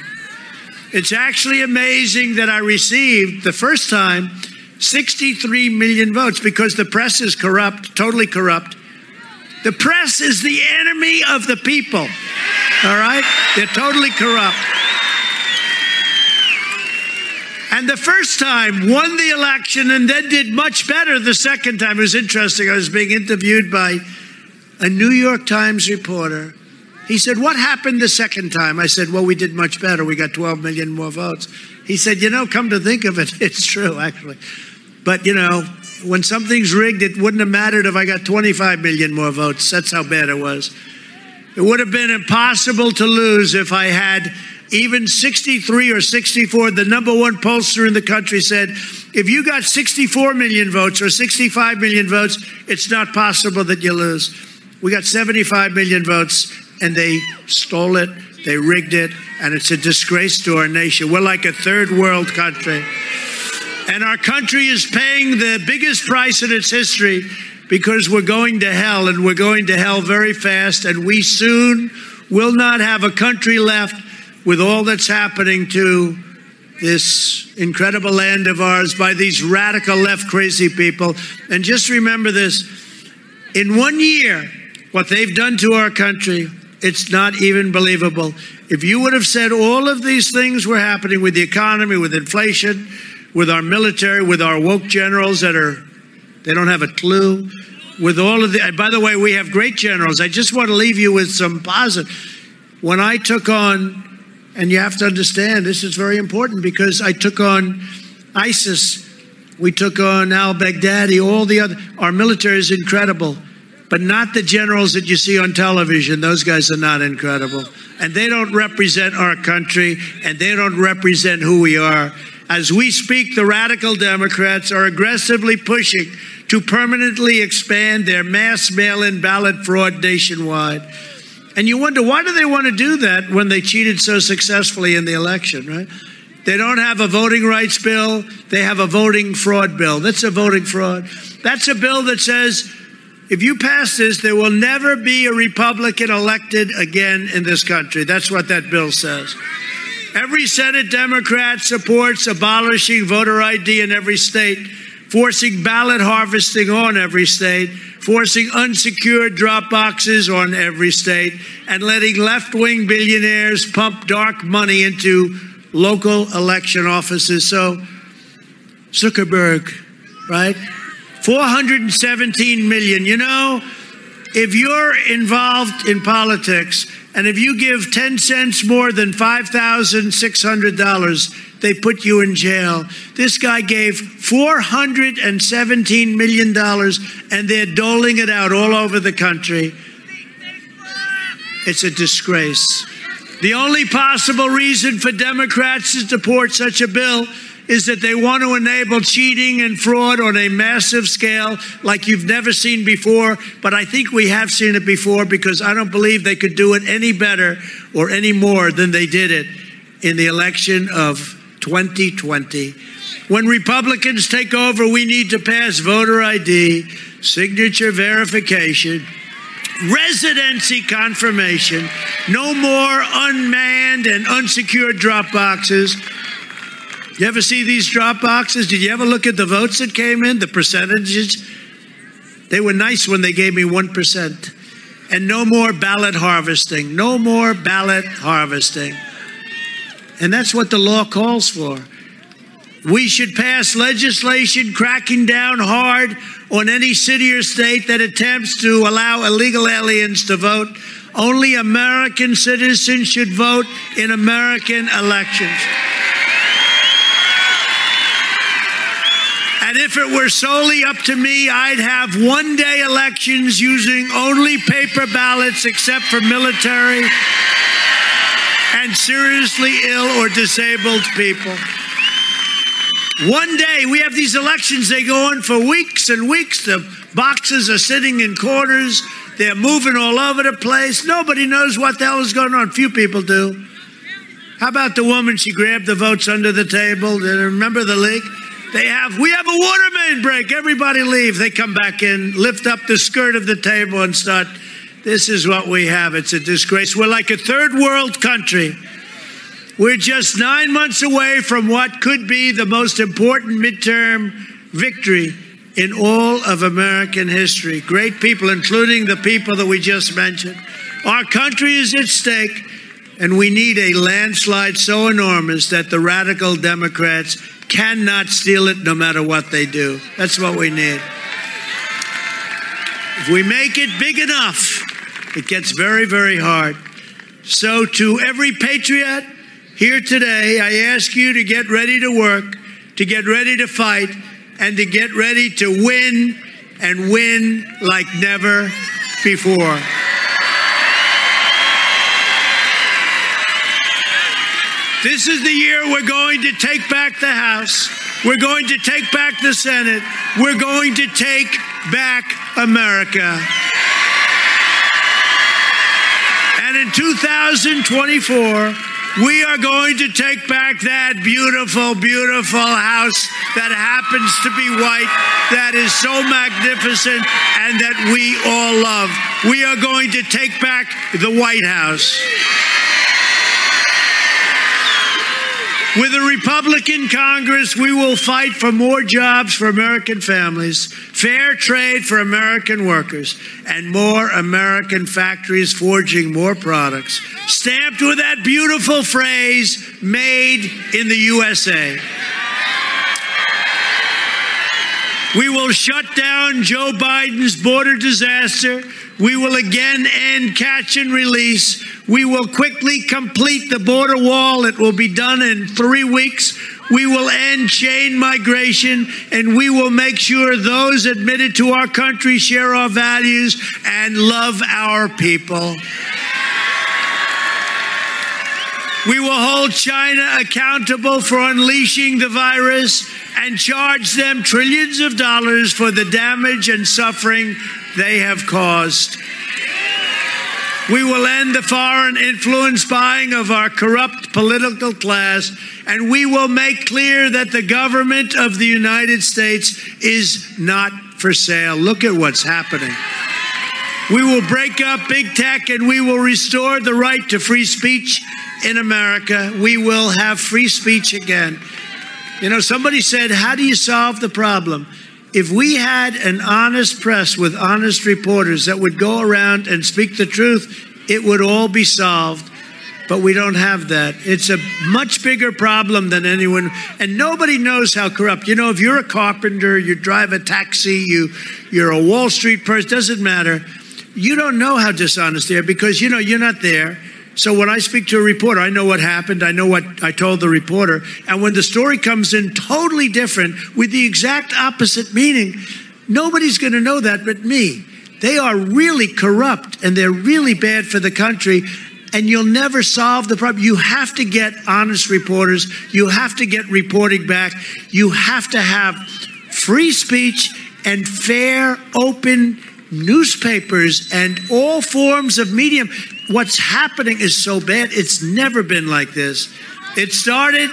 A: It's actually amazing that I received the first time 63 million votes because the press is corrupt, totally corrupt. The press is the enemy of the people. All right? They're totally corrupt. And the first time won the election and then did much better the second time. It was interesting. I was being interviewed by a New York Times reporter. He said, What happened the second time? I said, Well, we did much better. We got 12 million more votes. He said, You know, come to think of it, it's true, actually. But, you know, when something's rigged, it wouldn't have mattered if I got 25 million more votes. That's how bad it was. It would have been impossible to lose if I had even 63 or 64, the number one pollster in the country said, if you got 64 million votes or 65 million votes, it's not possible that you lose. We got 75 million votes and they stole it, they rigged it, and it's a disgrace to our nation. We're like a third world country. And our country is paying the biggest price in its history because we're going to hell and we're going to hell very fast. And we soon will not have a country left with all that's happening to this incredible land of ours by these radical left crazy people. And just remember this in one year, what they've done to our country, it's not even believable. If you would have said all of these things were happening with the economy, with inflation, with our military, with our woke generals that are, they don't have a clue, with all of the, by the way, we have great generals. I just want to leave you with some positive. When I took on and you have to understand this is very important because I took on ISIS We took on al Baghdadi, all the other. Our military is incredible, but not the generals that you see on television. Those guys are not incredible. And they don't represent our country, and they don't represent who we are. As we speak, the radical Democrats are aggressively pushing to permanently expand their mass mail in ballot fraud nationwide. And you wonder, why do they want to do that when they cheated so successfully in the election, right? They don't have a voting rights bill, they have a voting fraud bill. That's a voting fraud. That's a bill that says if you pass this, there will never be a Republican elected again in this country. That's what that bill says. Every Senate Democrat supports abolishing voter ID in every state, forcing ballot harvesting on every state, forcing unsecured drop boxes on every state, and letting left wing billionaires pump dark money into local election offices. So, Zuckerberg, right? 417 million. You know, if you're involved in politics and if you give 10 cents more than $5,600, they put you in jail. This guy gave $417 million and they're doling it out all over the country. It's a disgrace. The only possible reason for Democrats to support such a bill is that they want to enable cheating and fraud on a massive scale like you've never seen before. But I think we have seen it before because I don't believe they could do it any better or any more than they did it in the election of 2020. When Republicans take over, we need to pass voter ID, signature verification, residency confirmation, no more unmanned and unsecured drop boxes you ever see these drop boxes? Did you ever look at the votes that came in, the percentages? They were nice when they gave me 1%. And no more ballot harvesting. No more ballot harvesting. And that's what the law calls for. We should pass legislation cracking down hard on any city or state that attempts to allow illegal aliens to vote. Only American citizens should vote in American elections. If it were solely up to me, I'd have one day elections using only paper ballots except for military and seriously ill or disabled people. One day we have these elections, they go on for weeks and weeks. The boxes are sitting in corners, they're moving all over the place. Nobody knows what the hell is going on. Few people do. How about the woman? She grabbed the votes under the table. Remember the leak? They have, we have a water main break. Everybody leave. They come back in, lift up the skirt of the table and start. This is what we have. It's a disgrace. We're like a third world country. We're just nine months away from what could be the most important midterm victory in all of American history. Great people, including the people that we just mentioned. Our country is at stake, and we need a landslide so enormous that the radical Democrats cannot steal it no matter what they do. That's what we need. If we make it big enough, it gets very, very hard. So, to every patriot here today, I ask you to get ready to work, to get ready to fight, and to get ready to win and win like never before. This is the year we're going to take back the House. We're going to take back the Senate. We're going to take back America. And in 2024, we are going to take back that beautiful, beautiful house that happens to be white, that is so magnificent, and that we all love. We are going to take back the White House. With a Republican Congress, we will fight for more jobs for American families, fair trade for American workers, and more American factories forging more products, stamped with that beautiful phrase, made in the USA. We will shut down Joe Biden's border disaster. We will again end catch and release. We will quickly complete the border wall. It will be done in three weeks. We will end chain migration and we will make sure those admitted to our country share our values and love our people. We will hold China accountable for unleashing the virus and charge them trillions of dollars for the damage and suffering they have caused. We will end the foreign influence buying of our corrupt political class, and we will make clear that the government of the United States is not for sale. Look at what's happening. We will break up big tech and we will restore the right to free speech in America. We will have free speech again. You know, somebody said, How do you solve the problem? If we had an honest press with honest reporters that would go around and speak the truth, it would all be solved. But we don't have that. It's a much bigger problem than anyone, and nobody knows how corrupt. You know, if you're a carpenter, you drive a taxi, you you're a Wall Street person, doesn't matter. You don't know how dishonest they are because you know you're not there. So when I speak to a reporter, I know what happened. I know what I told the reporter. And when the story comes in totally different with the exact opposite meaning, nobody's going to know that but me. They are really corrupt and they're really bad for the country. And you'll never solve the problem. You have to get honest reporters. You have to get reporting back. You have to have free speech and fair, open newspapers and all forms of medium what's happening is so bad. It's never been like this. It started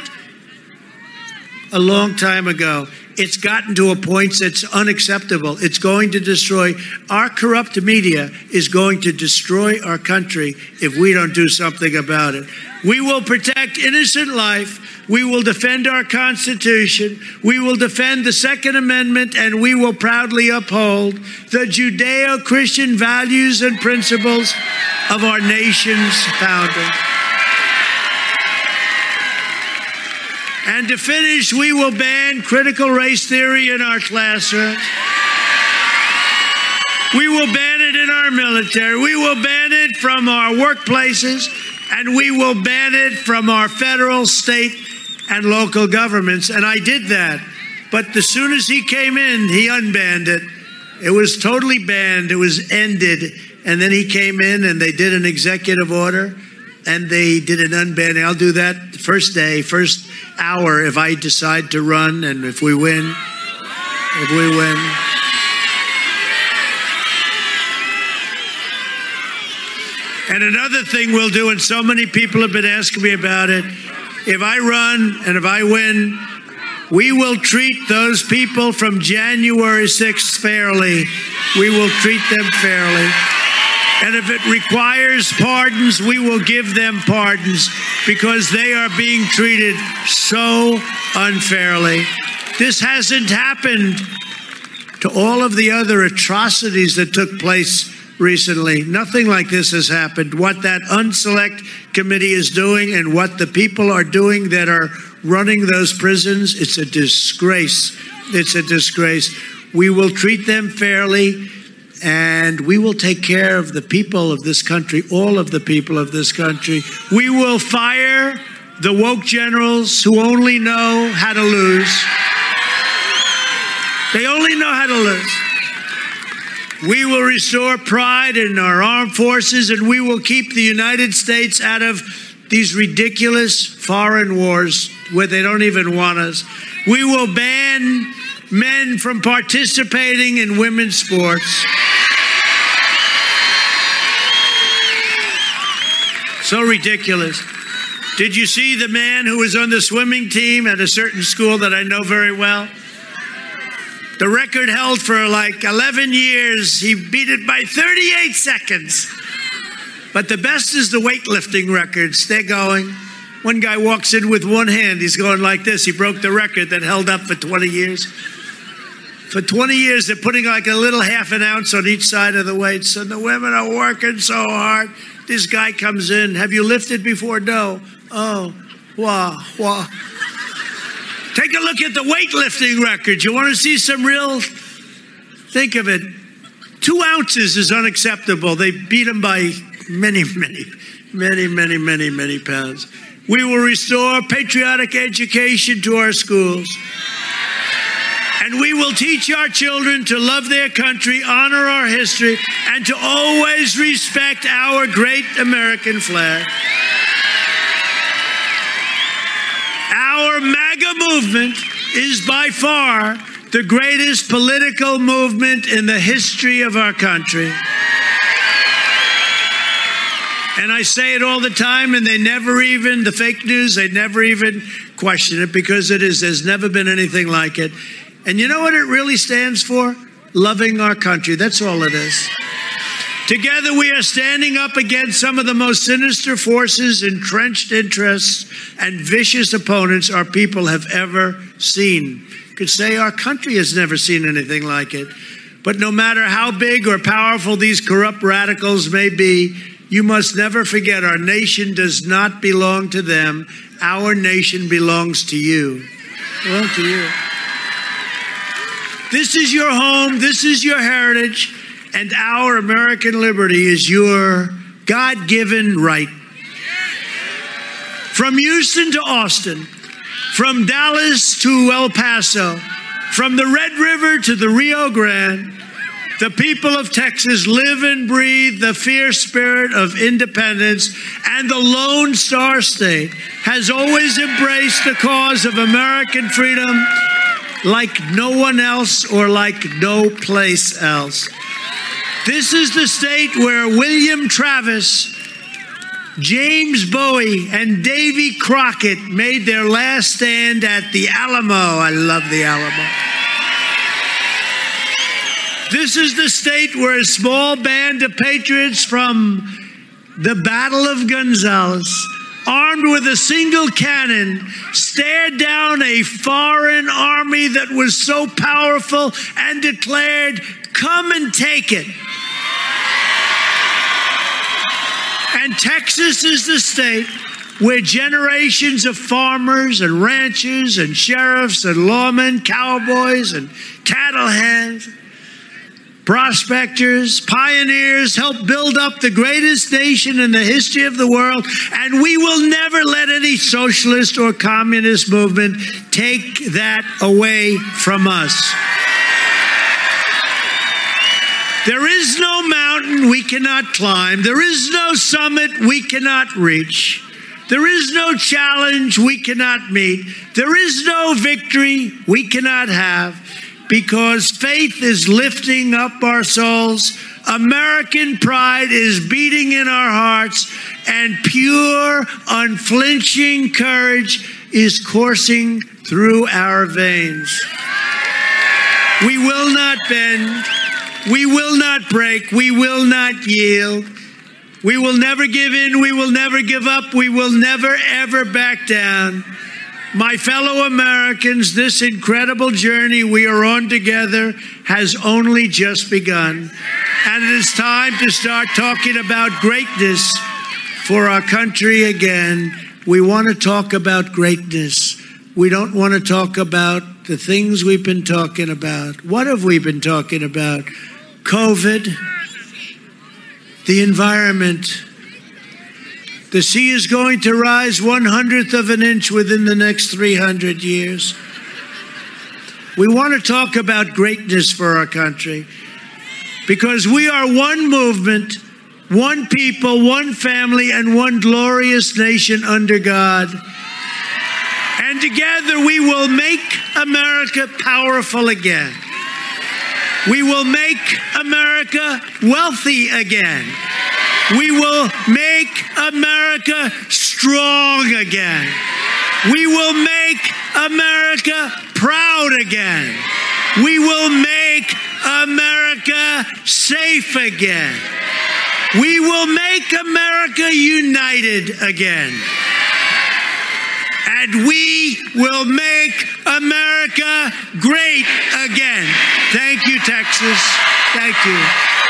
A: a long time ago. It's gotten to a point that's unacceptable. It's going to destroy our corrupt media is going to destroy our country if we don't do something about it. We will protect innocent life. We will defend our Constitution. We will defend the Second Amendment, and we will proudly uphold the Judeo Christian values and principles of our nation's founder. And to finish, we will ban critical race theory in our classrooms. We will ban it in our military. We will ban it from our workplaces. And we will ban it from our federal, state, and local governments. And I did that. But as soon as he came in, he unbanned it. It was totally banned, it was ended. And then he came in and they did an executive order and they did an unbanning. I'll do that first day, first hour if I decide to run and if we win. If we win. And another thing we'll do, and so many people have been asking me about it if I run and if I win, we will treat those people from January 6th fairly. We will treat them fairly. And if it requires pardons, we will give them pardons because they are being treated so unfairly. This hasn't happened to all of the other atrocities that took place recently. Nothing like this has happened. What that unselect committee is doing and what the people are doing that are running those prisons, it's a disgrace. It's a disgrace. We will treat them fairly and we will take care of the people of this country, all of the people of this country. We will fire the woke generals who only know how to lose. They only know how to lose. We will restore pride in our armed forces and we will keep the United States out of these ridiculous foreign wars where they don't even want us. We will ban men from participating in women's sports. So ridiculous. Did you see the man who was on the swimming team at a certain school that I know very well? The record held for like 11 years. He beat it by 38 seconds. But the best is the weightlifting records. They're going. One guy walks in with one hand. He's going like this. He broke the record that held up for 20 years. For 20 years, they're putting like a little half an ounce on each side of the weights, and the women are working so hard. This guy comes in. Have you lifted before? No. Oh, wow, wow. Take a look at the weightlifting records. You want to see some real, think of it. Two ounces is unacceptable. They beat him by many, many, many, many, many, many pounds. We will restore patriotic education to our schools. And we will teach our children to love their country, honor our history, and to always respect our great American flag. Our MAGA movement is by far the greatest political movement in the history of our country. And I say it all the time, and they never even, the fake news, they never even question it because it is, there's never been anything like it. And you know what it really stands for? Loving our country. That's all it is. Together, we are standing up against some of the most sinister forces, entrenched interests, and vicious opponents our people have ever seen. Could say our country has never seen anything like it. But no matter how big or powerful these corrupt radicals may be, you must never forget our nation does not belong to them. Our nation belongs to you. Belong to you. This is your home. This is your heritage. And our American liberty is your God given right. From Houston to Austin, from Dallas to El Paso, from the Red River to the Rio Grande, the people of Texas live and breathe the fierce spirit of independence, and the Lone Star State has always embraced the cause of American freedom like no one else or like no place else. This is the state where William Travis, James Bowie, and Davy Crockett made their last stand at the Alamo. I love the Alamo. This is the state where a small band of patriots from the Battle of Gonzales armed with a single cannon, stared down a foreign army that was so powerful and declared, Come and take it. And Texas is the state where generations of farmers and ranchers and sheriffs and lawmen, cowboys and cattle hands prospectors, pioneers helped build up the greatest nation in the history of the world, and we will never let any socialist or communist movement take that away from us. There is no mountain we cannot climb. There is no summit we cannot reach. There is no challenge we cannot meet. There is no victory we cannot have because faith is lifting up our souls. American pride is beating in our hearts, and pure, unflinching courage is coursing through our veins. We will not bend. We will not break. We will not yield. We will never give in. We will never give up. We will never, ever back down. My fellow Americans, this incredible journey we are on together has only just begun. And it is time to start talking about greatness for our country again. We want to talk about greatness. We don't want to talk about the things we've been talking about. What have we been talking about? COVID, the environment, the sea is going to rise one hundredth of an inch within the next 300 years. We want to talk about greatness for our country because we are one movement, one people, one family, and one glorious nation under God. And together we will make America powerful again. We will make America wealthy again. We will make America strong again. We will make America proud again. We will make America safe again. We will make America united again. And we will make America great again. Thank you, Texas. Thank you.